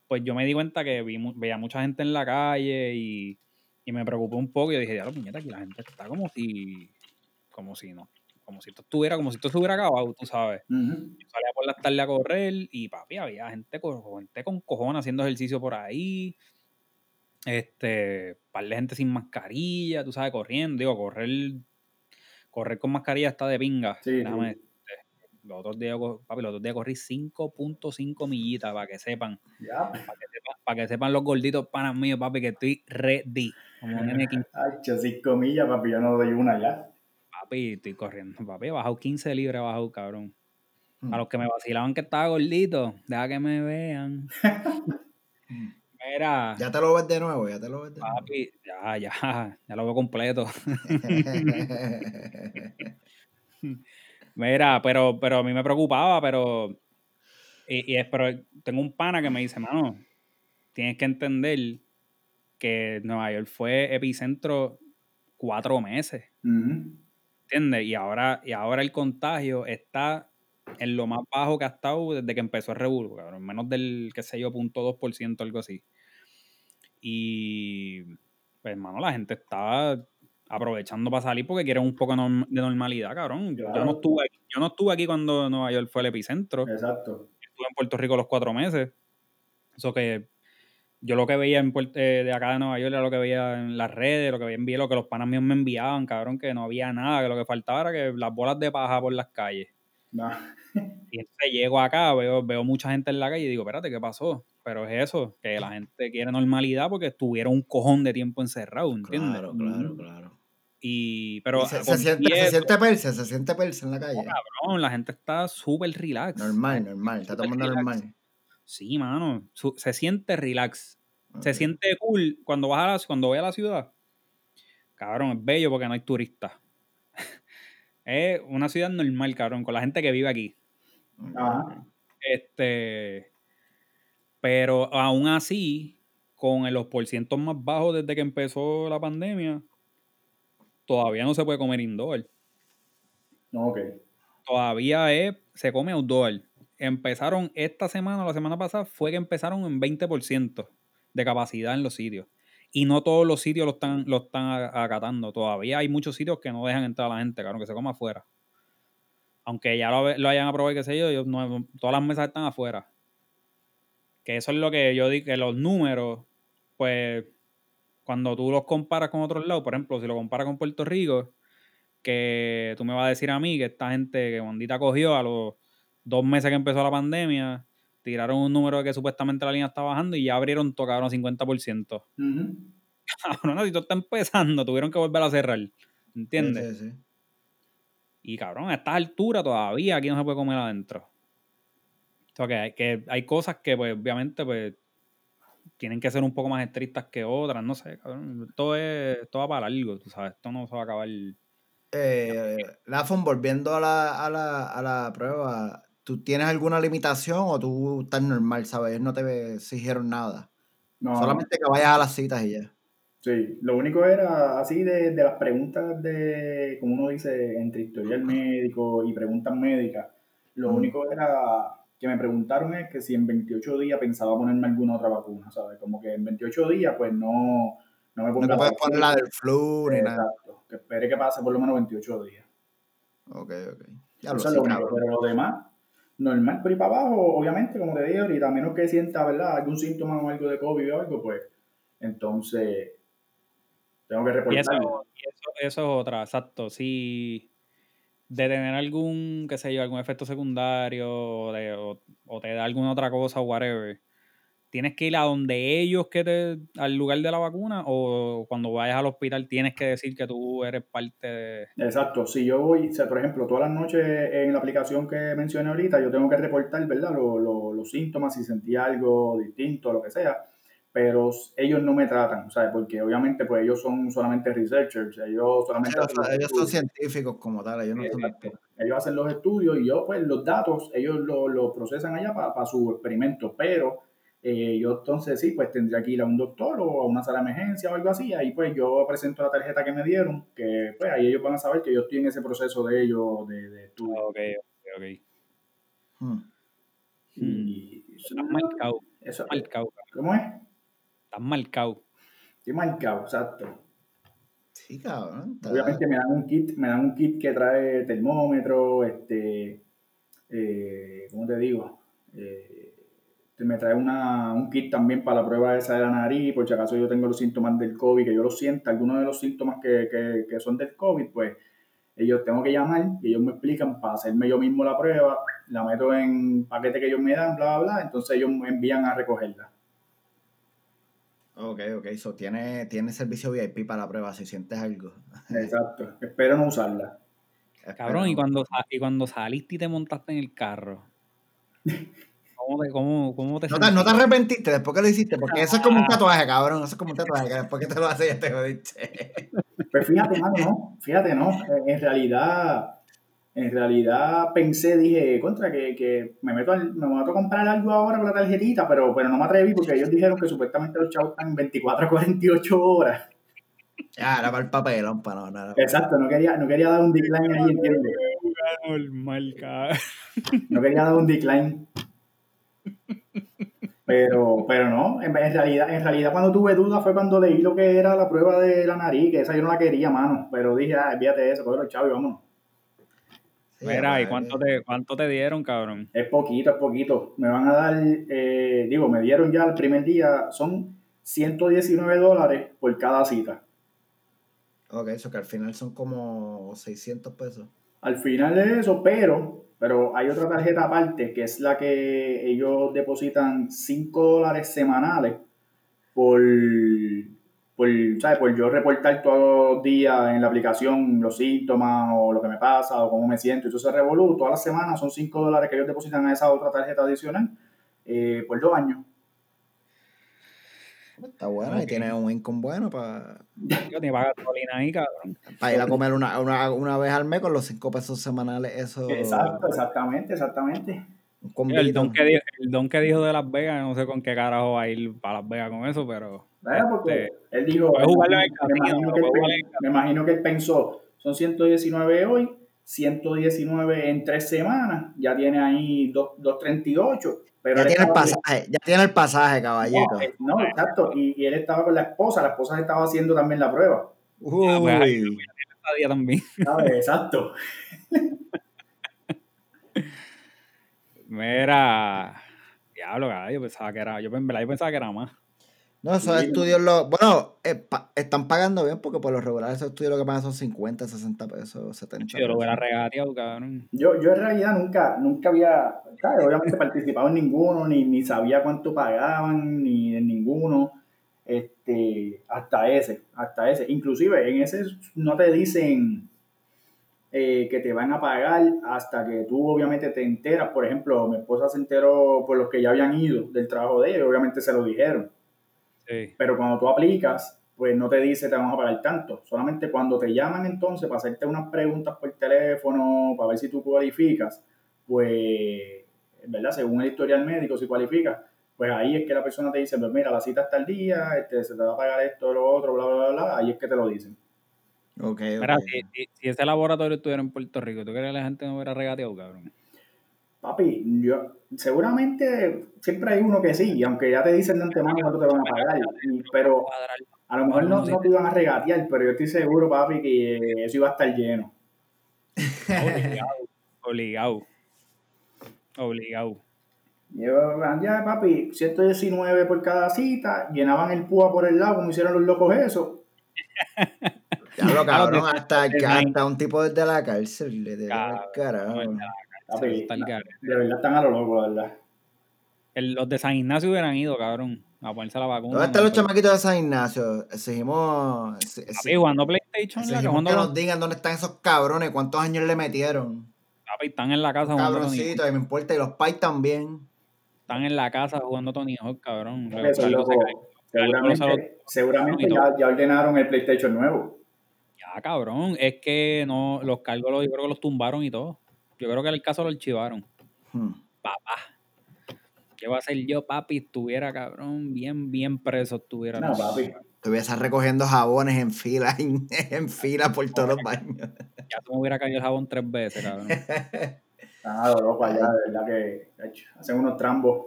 pues yo me di cuenta que vi, veía mucha gente en la calle y, y me preocupé un poco. Y yo dije, diablo, puñeta, aquí la gente está como si, como si no, como si esto estuviera, como si esto estuviera acabado, tú sabes. Ujú. Yo salía por las tardes a correr y papi, había gente con, gente con cojones haciendo ejercicio por ahí. Este, par de gente sin mascarilla, tú sabes, corriendo. Digo, correr, correr con mascarilla está de pinga. Sí, Déjame, sí. este, los otros días, papi, los otros días corrí 5.5 millitas para que sepan, Ya. para que sepan, para que sepan los gorditos panas míos, papi, que estoy ready. Como un nene quin- Ay, che, cinco millas, papi, yo no doy una ya. papi, estoy corriendo, papi, he bajado 15 libras, he bajado, cabrón. Mm. A los que me vacilaban que estaba gordito, deja que me vean. Mira, Ya te lo ves de nuevo, ya te lo ves de nuevo. papi, ya, ya, ya lo veo completo. Mira, pero, pero a mí me preocupaba, pero, y, y es, pero tengo un pana que me dice, mano, tienes que entender que Nueva York fue epicentro cuatro meses, Ujú. ¿entiendes? Y ahora, y ahora el contagio está en lo más bajo que ha estado desde que empezó el revuelo, cabrón. Menos del, qué sé yo, punto 2%, algo así. Y, pues, hermano, la gente está aprovechando para salir porque quieren un poco de normalidad, cabrón. Yo, no estuve aquí, yo no estuve aquí cuando Nueva York fue el epicentro. Exacto. Estuve en Puerto Rico los cuatro meses. Eso que yo lo que veía en eh, de acá de Nueva York era lo que veía en las redes, lo que veía lo que los panas míos me enviaban, cabrón, que no había nada, que lo que faltaba era que las bolas de paja por las calles. Y entonces llego acá, veo, veo mucha gente en la calle y digo, espérate, ¿qué pasó? Pero es eso, que la gente quiere normalidad porque estuvieron un cojón de tiempo encerrado, ¿entiendes? Claro, claro, claro. Y, pero se, siente, se, siente, persa, se siente persa en la calle. cabrón, la gente está súper relax. Normal, normal, está tomando normal. Sí, mano, se siente relax. Se siente cool cuando vas a la, cuando voy a la ciudad. Cabrón, es bello porque no hay turistas. Es una ciudad normal, cabrón, con la gente que vive aquí. Este, pero aún así, con los porcientos más bajos desde que empezó la pandemia, todavía no se puede comer indoor. Ok. Todavía es, se come outdoor. Empezaron esta semana, la semana pasada, fue que empezaron en 20% de capacidad en los sitios. Y no todos los sitios lo están, lo están acatando. Todavía hay muchos sitios que no dejan entrar a la gente, claro, que se coma afuera. Aunque ya lo, hayan aprobado, qué sé yo, todas las mesas están afuera. Que eso es lo que yo digo, que los números, pues cuando tú los comparas con otros lados, por ejemplo, si lo comparas con Puerto Rico, que tú me vas a decir a mí que esta gente que Bondita cogió a los dos meses que empezó la pandemia, tiraron un número de que supuestamente la línea está bajando y ya abrieron, tocaron a 50%. Cabrón, no, si tú estás empezando, tuvieron que volver a cerrar. ¿Entiendes? Sí, sí, Y cabrón, a estas alturas todavía aquí no se puede comer adentro. O sea, que hay, que hay cosas que, pues, obviamente, pues, tienen que ser un poco más estrictas que otras, no sé, cabrón. Esto, es, todo va para largo, tú sabes, esto no se va a acabar. Eh, Lafon, volviendo a la, a, la, a la prueba, ¿tú tienes alguna limitación o tú estás normal, sabes? No te exigieron nada. No. Solamente que vayas a las citas y ya. Sí, lo único era así de, de las preguntas de, como uno dice, entre historial médico y preguntas médicas. Lo único era que me preguntaron es que si en 28 días pensaba ponerme alguna otra vacuna, ¿sabes? Como que en 28 días, pues no, no me ponga No te puedes poner la del flu ni nada. Exacto, que espere que pase por lo menos 28 días. Ok, ok. Ya lo, sé, pero lo demás, normal, por ahí para abajo, obviamente, como te dije ahorita, a menos que sienta, ¿verdad?, algún síntoma o algo de COVID o algo, pues, entonces, tengo que reportar. Y eso, eso, es otra, exacto. Si de tener algún, qué sé yo, algún efecto secundario o, o, te da alguna otra cosa o whatever, tienes que ir a donde ellos que te, al lugar de la vacuna o cuando vayas al hospital tienes que decir que tú eres parte de... Exacto, si yo voy, por ejemplo, todas las noches en la aplicación que mencioné ahorita, yo tengo que reportar, ¿verdad? los síntomas, si sentí algo distinto, lo que sea pero ellos no me tratan, ¿sabes? Porque obviamente pues ellos son solamente researchers, ellos solamente... Ellos, son científicos como tal, ellos no son... Ellos hacen los estudios y yo pues los datos, ellos los lo procesan allá para su experimento, pero eh, yo entonces sí, pues tendría que ir a un doctor o a una sala de emergencia o algo así, ahí pues yo presento la tarjeta que me dieron, que pues ahí ellos van a saber que yo estoy en ese proceso de ellos, de, de estudio. Ah, ok, ok, ok. Hmm. Y, eso es marcado. Eso es marcado. ¿Cómo es? Estás marcado. Estoy marcado, exacto. Sí, cabrón. Obviamente me dan un kit, me dan un kit que trae termómetro, este, eh, ¿cómo te digo? Eh, me trae una, un kit también para la prueba esa de la nariz, por si acaso yo tengo los síntomas del COVID, que yo lo sienta, algunos de los síntomas que, que, que son del COVID, pues ellos tengo que llamar y ellos me explican para hacerme yo mismo la prueba, la meto en paquete que ellos me dan, bla, bla, bla, entonces ellos me envían a recogerla. Ok, ok, eso tiene, tiene servicio VIP para la prueba si sientes algo. Exacto, espero no usarla. Cabrón, y cuando, y cuando saliste y te montaste en el carro, ¿cómo te, cómo, cómo te no, te, no te arrepentiste después que lo hiciste, porque eso es como un tatuaje, cabrón, eso es como un tatuaje, que después que te lo haces ya te jodiste. Pues fíjate, mano, no, fíjate, no, en realidad en realidad pensé, dije, contra, que, que me meto al, me meto a comprar algo ahora con la tarjetita, pero, pero no me atreví porque ellos dijeron que supuestamente los chavos están 24 a 48 horas. Ya, era para el papelón, para no, Exacto, no quería, no quería dar un decline ahí, ¿entiendes? Normal, cabrón. No quería dar un decline. Pero, pero no, en, en realidad, en realidad cuando tuve dudas fue cuando leí lo que era la prueba de la nariz, que esa yo no la quería, mano. Pero dije, ah, envíate eso, coge los chavos y vámonos. Sí, Mira, ¿y cuánto te, cuánto te dieron, cabrón? Es poquito, es poquito. Me van a dar, eh, digo, me dieron ya el primer día, son 119 dólares por cada cita. Ok, eso que al final son como 600 pesos. Al final de eso, pero, pero hay otra tarjeta aparte que es la que ellos depositan 5 dólares semanales por, por, ¿sabes? por yo reportar todos los días en la aplicación los síntomas o lo que me pasa o cómo me siento. Ese revolú, todas las semanas son 5 dólares que ellos depositan a esa otra tarjeta adicional eh, por dos años. Está bueno y Ok. tiene un income bueno para Yo ni pagar gasolina ahí, cabrón. ir a comer una, una, una vez al mes con los 5 pesos semanales. Eso. Exacto, exactamente, exactamente. Un El don, que dijo, el don que dijo de Las Vegas, no sé con qué carajo va a ir para Las Vegas con eso, pero. Porque este, él dijo, me, imagino que él, me imagino que pensó, son 119 hoy, 119 en tres semanas, ya tiene ahí dos- 238. Pero Ya tiene el pasaje, ya tiene el pasaje, caballito. No, no, exacto, y, y él estaba con la esposa, la esposa estaba haciendo también la prueba. Ah, pues ahí Uy. día también. ¿sabes? Exacto. Mira. Diablo, cara, yo pensaba que era. Yo, en verdad, yo pensaba que era más. No, esos Sí. estudios, lo, bueno, eh, pa- están pagando bien porque por lo regular esos estudios lo que pagan son 50, 60 pesos, 70 Yo lo hubiera regateado, cabrón. Yo, yo en realidad nunca, nunca había, ¿sabes? obviamente participado en ninguno, ni, ni sabía cuánto pagaban, ni en ninguno, este, hasta ese, hasta ese. Inclusive en ese no te dicen eh, que te van a pagar hasta que tú obviamente te enteras. Por ejemplo, mi esposa se enteró por los que ya habían ido del trabajo de ellos, obviamente se lo dijeron. Sí. Pero cuando tú aplicas, pues no te dice te vamos a pagar tanto. Solamente cuando te llaman entonces para hacerte unas preguntas por teléfono, para ver si tú cualificas, pues, ¿verdad? Según el historial médico, si cualificas, pues ahí es que la persona te dice, pues mira, la cita está al día, este, se te va a pagar esto, lo otro, bla, bla, bla, bla. Ahí es que te lo dicen. Ok, Mira, ok. si, si- si ese laboratorio estuviera en Puerto Rico, ¿tú crees que la gente no hubiera regateado, cabrón? Papi, yo, seguramente siempre hay uno que sí, aunque ya te dicen de antemano cuánto te van a pagar, pero a lo mejor no, no te iban a regatear, pero yo estoy seguro, papi, que eso iba a estar lleno. Obligado. Obligado. Obligado. Ya, papi, 119 por cada cita, llenaban el púa por el lado, como hicieron los locos eso. Diablo, cabrón, de- hasta, de- hasta un tipo desde la cárcel le Cabrón, dar carajo. Papi, el garete. de verdad están a lo loco, la verdad. El- los de San Ignacio hubieran ido, cabrón, a ponerse la vacuna. ¿Dónde están los chamaquitos de San Ignacio? Exigimos, exi- Papi, jugando PlayStation, la que nos digan dónde están esos cabrones, cuántos años le metieron. papi, están en la casa jugando Tony Hawk. Cabroncitos, y me importa, y los pais también. Están en la casa jugando Tony Hawk, cabrón. Papi, seguramente, ya, ya ordenaron el PlayStation nuevo. Ya, cabrón. Es que no, los cargos los- yo creo que los tumbaron y todo. Yo creo que el caso lo archivaron. Hmm. Papá. ¿Qué va a hacer yo, papi? Estuviera, cabrón, bien, bien preso estuviera. No, papi. Estuviese recogiendo jabones en fila, en, en fila por todos los baños. Ya se me hubiera caído el jabón tres veces, cabrón. Están a lo loco allá, de verdad que hacen unos trambos.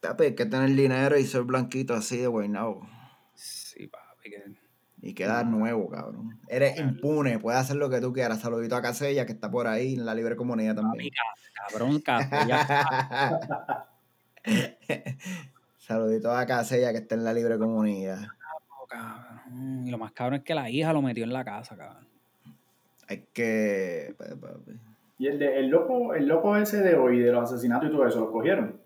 Papi, hay que tener dinero y ser blanquito así de guaynabo. Sí, papi. Que... Y quedar nuevo, cabrón. Eres impune, puedes hacer lo que tú quieras. Saludito a Casella, que está por ahí en la libre comunidad también. ca- cabrón, Casella. Saludito a Casella, que está en la libre comunidad. cabrón. Y lo más cabrón es que la hija lo metió en la casa, cabrón. Hay que. pues. Y el, de, el, loco, el loco ese de hoy, de los asesinatos y todo eso, ¿lo cogieron?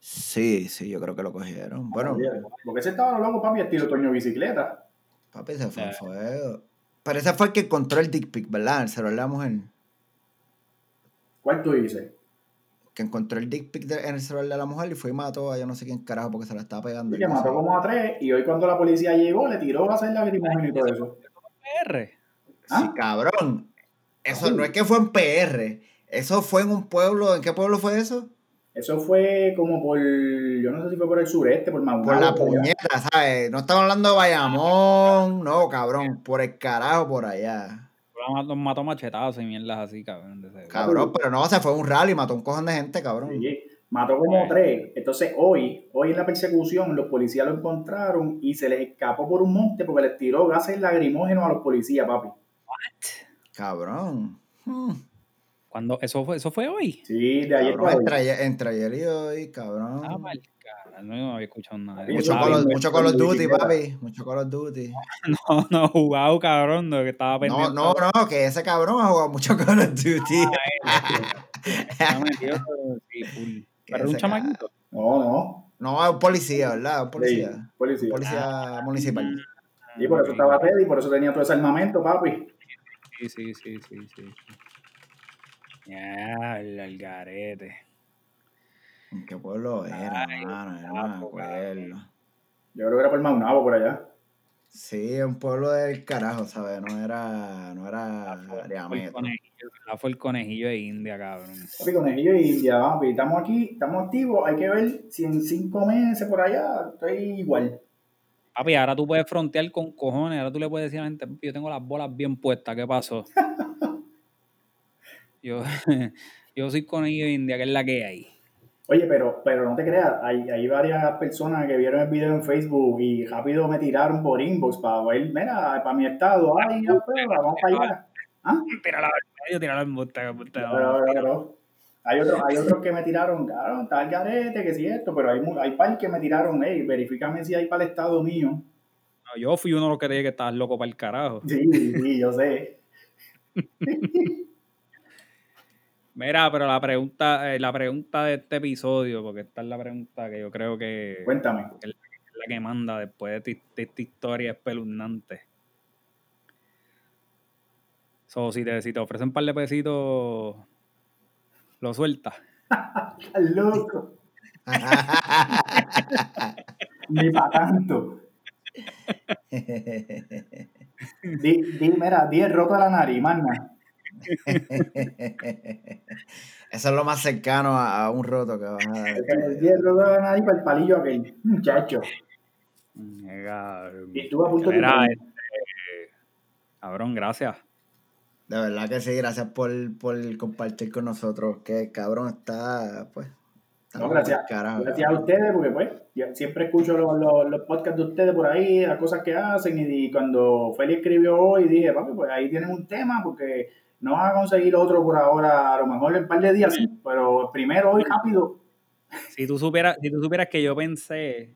Sí, sí, yo creo que lo cogieron. Bueno, Cogieron. Porque ese estaba loco, papi, estilo Toño Bicicleta. Papi, se fue en fuego. Pero ese fue el que encontró el dick pic, ¿verdad? El celular de la mujer. ¿Cuál tú dices? Que encontró el dick pic de- en el celular de la mujer y fue y mató a yo no sé quién carajo porque se la estaba pegando. Y que mató como a tres, y hoy cuando la policía llegó, le tiró a hacer lacrimógeno y todo eso. PR. Sí, ¿Ah? cabrón. Eso no es que fue en PR. Eso fue en un pueblo. ¿En qué pueblo fue eso? Eso fue como por, yo no sé si fue por el sureste, por Maunabo. Por la por allá. puñeta, ¿sabes? No estamos hablando de Bayamón. No, cabrón. Por el carajo por allá. Los, mató machetazos y mierdas así, cabrón. Cabrón, pero no, se fue a un rally, mató un cojón de gente, cabrón. Sí, mató como tres. Entonces hoy, hoy en la persecución, los policías lo encontraron y se les escapó por un monte porque les tiró gases lacrimógenos a los policías, papi. Cabrón. Hmm. Cuando, ¿eso, fue, ¿Eso fue hoy? Sí, de ayer Cabrón, para hoy. entre, ayer- entre ayer y hoy, cabrón. Ah, mal, cara, no había escuchado nada. Mucho estaba Call of, mucho Call Duty, bicicleta. papi. Mucho Call of Duty. No, no, jugado, cabrón, de que estaba No, pendiente. no, no, que ese cabrón ha jugado mucho Call of Duty. Sí, full. Que Pero es un chamaquito. No, no. No, es un policía, ¿verdad? Un Sí, policía. policía. Policía municipal. Y por eso estaba ready, por eso tenía todo ese armamento, papi. Sí, sí, sí, sí, sí. Ya, el algarete. ¿En qué pueblo era, Ay, hermano? No me acuerdo. Yo creo que era por Maunabo, por allá. Sí, es un pueblo del carajo, ¿sabes? No era, no era Fue el Ariametro. conejillo, la fue el conejillo de India, cabrón. Papi, conejillo y India, papi. Estamos aquí, estamos activos. Hay que ver si en cinco meses por allá estoy igual. Papi, ahora tú puedes frontear con cojones. Ahora tú le puedes decir a la gente, "Papi, yo tengo las bolas bien puestas, ¿qué pasó? yo, yo soy conejillo de India, que es la que hay. Oye, pero, pero no te creas, hay, hay varias personas que vieron el video en Facebook y rápido me tiraron por inbox para ver, mira, para mi estado, ay, ya, pues, vamos para allá. ¿Ah? Tírala al medio, tírala embuste, Pero, pero, pero, hay otros hay otros que me tiraron, claro, está el garete, que sí esto, pero hay, hay par que me tiraron, hey, verifícame si hay para el estado mío. No, yo fui uno de los que te dije que estabas loco para el carajo. Sí, sí, yo sé. Mira, pero la pregunta, eh, la pregunta de este episodio, porque esta es la pregunta que yo creo que Cuéntame. es la que manda después de, ti- de esta historia espeluznante. So, si te, si te ofrecen un par de pesitos, lo sueltas. Estás loco. Ni para tanto. Di, di, mira, di el roto a la nariz, más nada. Eso es lo más cercano a, a un roto que vas a dar. Di el roto a nariz para el palillo aquel. Muchacho. Cabrón. Y tú a punto de... Este, cabrón, gracias. De verdad que sí, gracias por, por compartir con nosotros. Que cabrón está, pues. está No, gracias, carajo, gracias a ustedes, porque pues yo siempre escucho los, los, los podcasts de ustedes por ahí, las cosas que hacen, y, y cuando Félix escribió hoy, dije, papi, pues ahí tienen un tema, porque no van a conseguir otro por ahora, a lo mejor en un par de días, sí, pero primero hoy rápido. Si tú supieras, si tú supieras que yo pensé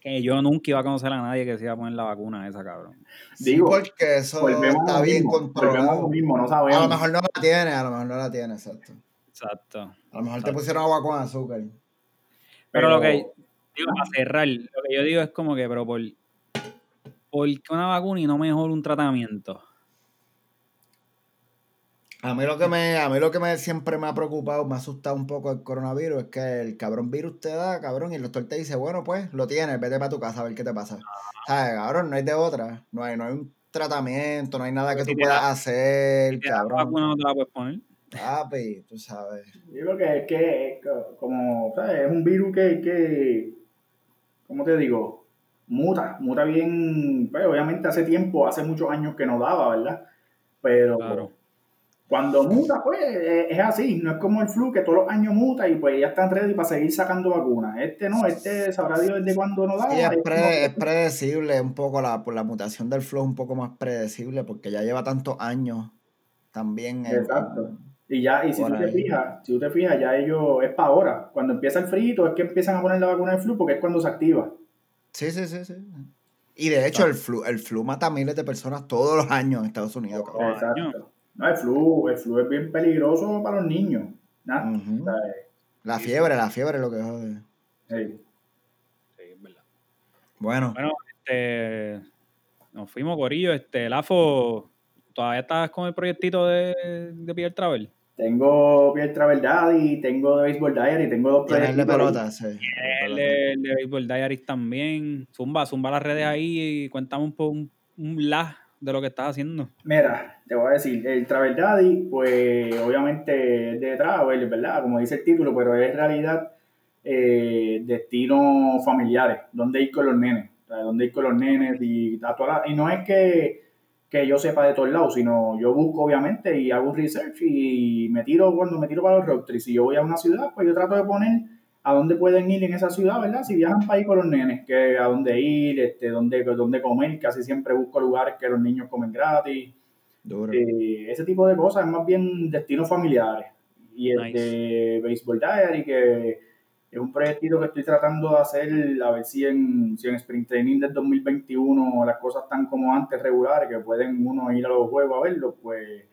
que yo nunca iba a conocer a nadie que se iba a poner la vacuna esa, cabrón. Sí, Digo, porque eso a está bien mismo, volvemos a lo controlado. mismo, no A sabemos. lo mejor no la tiene, a lo mejor no la tiene, exacto. Exacto. A lo mejor te pusieron agua con azúcar. Pero, lo que digo, para cerrar, lo que yo digo es como que, pero por, ¿por qué una vacuna y no mejor un tratamiento? A mí lo que me, a mí lo que me siempre me ha preocupado, me ha asustado un poco el coronavirus, es que el cabrón virus te da, cabrón, y el doctor te dice, bueno, pues, lo tienes, vete para tu casa a ver qué te pasa. ¿Sabes, cabrón? No hay de otra. No hay, no hay un tratamiento, no hay nada que si tú te puedas da- hacer, Si cabrón. vacuna no te la puedes poner. Papi, tú sabes. Que es que es co- como, ¿sabes? Es un virus que, que, ¿cómo te digo? Muta, muta bien, pues obviamente hace tiempo, hace muchos años que no daba, ¿verdad? Pero Claro. Cuando muta, pues es, es así, no es como el flu que todos los años muta y pues ya están ready para seguir sacando vacunas. Este no, este sabrá Dios desde cuándo no daba. Sí, es, pre- es predecible un poco, la, por la mutación del es un poco más predecible, porque ya lleva tantos años también. en- Exacto. Y ya, y si tú te ahí. fijas, si tú te fijas, ya ellos, es para ahora. Cuando empieza el frito es que empiezan a poner la vacuna del flu porque es cuando se activa. Sí, sí, sí, sí. Y de hecho, el flu, el flu mata a miles de personas todos los años en Estados Unidos. Exacto. No, el flu, el flu es bien peligroso para los niños. O sea, eh, La fiebre, la fiebre es lo que jode. hey. Sí, es verdad. Bueno, Bueno, este, nos fuimos, Corillo. Este, Lafo, ¿todavía estás con el proyectito de, de Pierre Travel? Tengo Pierre Travel Daddy, tengo de Baseball Diary, tengo dos tiene el de proyectos ahí. pelota, sí. el de El Baseball Diaries también. Zumba, zumba las redes ahí y cuéntame un poco un, un la de lo que estás haciendo. Mira, te voy a decir, el Travel Daddy, pues obviamente es de travel, ¿verdad? Como dice el título, pero es realidad eh, destinos familiares, donde ir con los nenes, o sea, donde ir con los nenes y a la- y no es que, que yo sepa de todos lados, sino yo busco obviamente y hago un research y me tiro cuando me tiro para los road trips. Si yo voy a una ciudad, pues yo trato de poner a dónde pueden ir en esa ciudad, ¿verdad? Si viajan para ir con los nenes, que a dónde ir, este, dónde, dónde comer, casi siempre busco lugares que los niños comen gratis. Eh, ese tipo de cosas, es más bien destinos familiares. Y el de Baseball Diary, que es un proyectito que estoy tratando de hacer, a ver si en, si en Spring Training del 2021 las cosas están como antes regulares, que pueden uno ir a los juegos a verlo, pues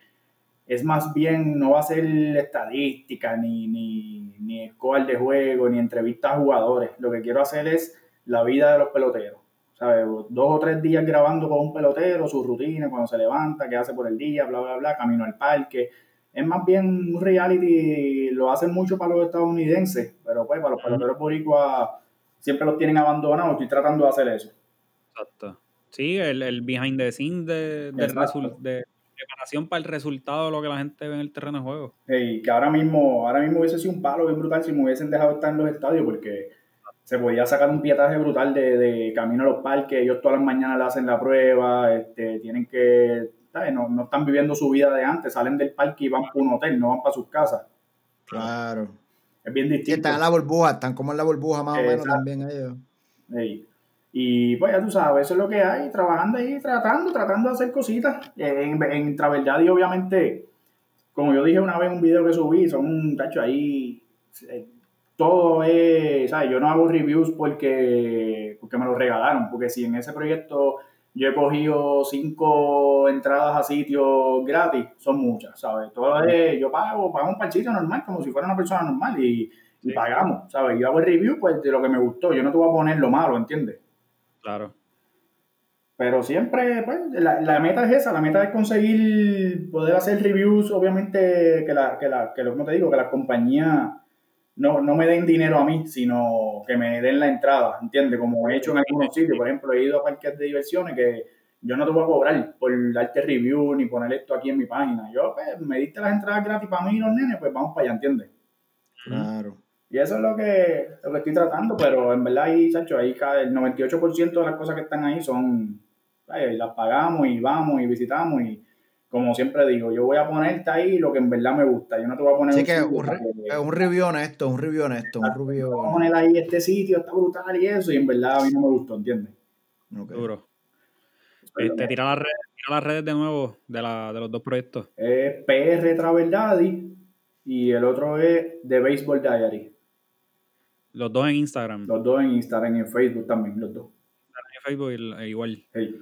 es más bien, no va a ser estadística, ni, ni, ni score de juego, ni entrevistas a jugadores. Lo que quiero hacer es la vida de los peloteros. ¿sabes? Dos o tres días grabando con un pelotero, su rutina, cuando se levanta, qué hace por el día, bla, bla, bla, camino al parque es más bien un reality, lo hacen mucho para los estadounidenses, pero pues para los peloteros boricuas siempre los tienen abandonados, estoy tratando de hacer eso. Exacto. Sí, el, el behind the scenes de, de, de, preparación para el resultado de lo que la gente ve en el terreno de juego. Hey, que ahora mismo, ahora mismo hubiese sido un palo bien brutal si me hubiesen dejado estar en los estadios, porque se podía sacar un pietaje brutal de, de camino a los parques, ellos todas las mañanas le hacen la prueba, este, tienen que no, no, están viviendo su vida de antes, salen del parque y van para un hotel, no van para sus casas. Claro. Es bien distinto. están en la burbuja, están como en la burbuja más o menos también ellos. Y pues ya tú sabes, eso es lo que hay, trabajando ahí, tratando, tratando de hacer cositas. En, en y obviamente, como yo dije una vez en un video que subí, son un tacho ahí, eh, todo es, ¿sabes? Yo no hago reviews porque, porque me lo regalaron, porque si en ese proyecto yo he cogido cinco entradas a sitios gratis, son muchas, ¿sabes? Todo es, yo pago, pago un parchito normal, como si fuera una persona normal y, pagamos, ¿sabes? Yo hago el review pues de lo que me gustó, yo no te voy a poner lo malo, ¿entiendes? Claro. Pero siempre, pues, la, la, meta es esa, la meta es conseguir poder hacer reviews, obviamente, que la, que la, que lo que te digo, que la compañía no, no me den dinero a mí, sino que me den la entrada, ¿entiendes? Como he hecho en algunos sitios, por ejemplo, he ido a parques de diversiones que yo no te voy a cobrar por darte review ni poner esto aquí en mi página. Yo, pues, me diste las entradas gratis para mí y los nenes, pues vamos para allá, ¿entiendes? Claro. Y eso es lo que, lo que estoy tratando, pero en verdad ahí, Chacho, ahí el 98% de las cosas que están ahí son, las pagamos y vamos y visitamos y como siempre digo, yo voy a ponerte ahí lo que en verdad me gusta. Yo no te voy a poner. Sí, que un, un review honesto, un review honesto, un review. Voy a poner ahí este sitio, está brutal y eso, y en verdad a mí no me gustó, ¿entiendes? Okay. Duro. Este, tira, las redes, tira las redes de nuevo de, la, de los dos proyectos. Es PR Travel Daddy y el otro es The Baseball Diary. Los dos en Instagram. Los dos en Instagram y en Facebook también, los dos. En Facebook igual. Hey.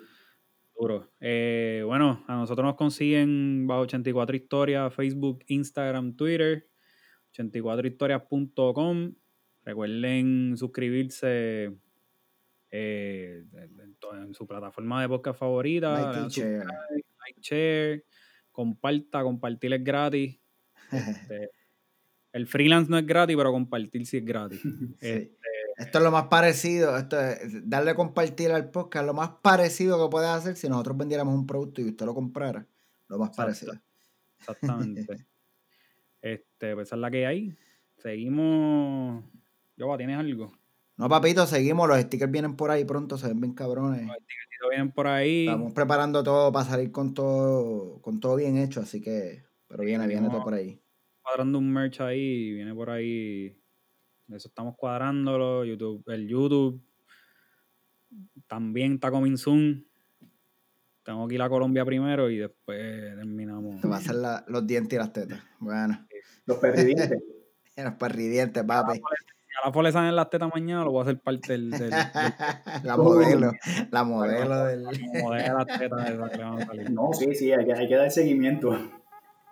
Eh, bueno, a nosotros nos consiguen bajo 84 Historias, Facebook, Instagram, Twitter, 84historias.com. Recuerden suscribirse eh, en, su plataforma de podcast favorita. Like, share. comparta, compartir es gratis. Este, el freelance no es gratis, pero compartir sí es gratis. Este, esto es lo más parecido, esto es darle compartir al podcast, lo más parecido que puedes hacer si nosotros vendiéramos un producto y usted lo comprara, lo más parecido. Exactamente. este, pues esa es la que hay. Seguimos. Yo, ¿tienes algo? No, papito, seguimos. Los stickers vienen por ahí pronto, se ven bien cabrones. Los stickers vienen por ahí. Estamos preparando todo para salir con todo, con todo bien hecho, así que. Pero viene, viene todo por ahí. Cuadrando un merch ahí, viene por ahí eso estamos cuadrándolo. YouTube, el YouTube también está coming soon. Tengo que ir a Colombia primero y después terminamos. Te va a hacer los dientes y las tetas. Bueno. Los perridientes. los perridientes, papi. A la pole salen las tetas mañana, lo voy a hacer parte del. la modelo. La modelo del. La modelo de las tetas que van a salir. No, sí, sí, hay que, hay que dar seguimiento.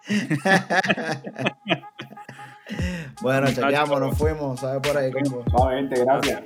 bueno, chequeamos, nos fuimos, ¿sabes por ahí? Suavemente, gracias.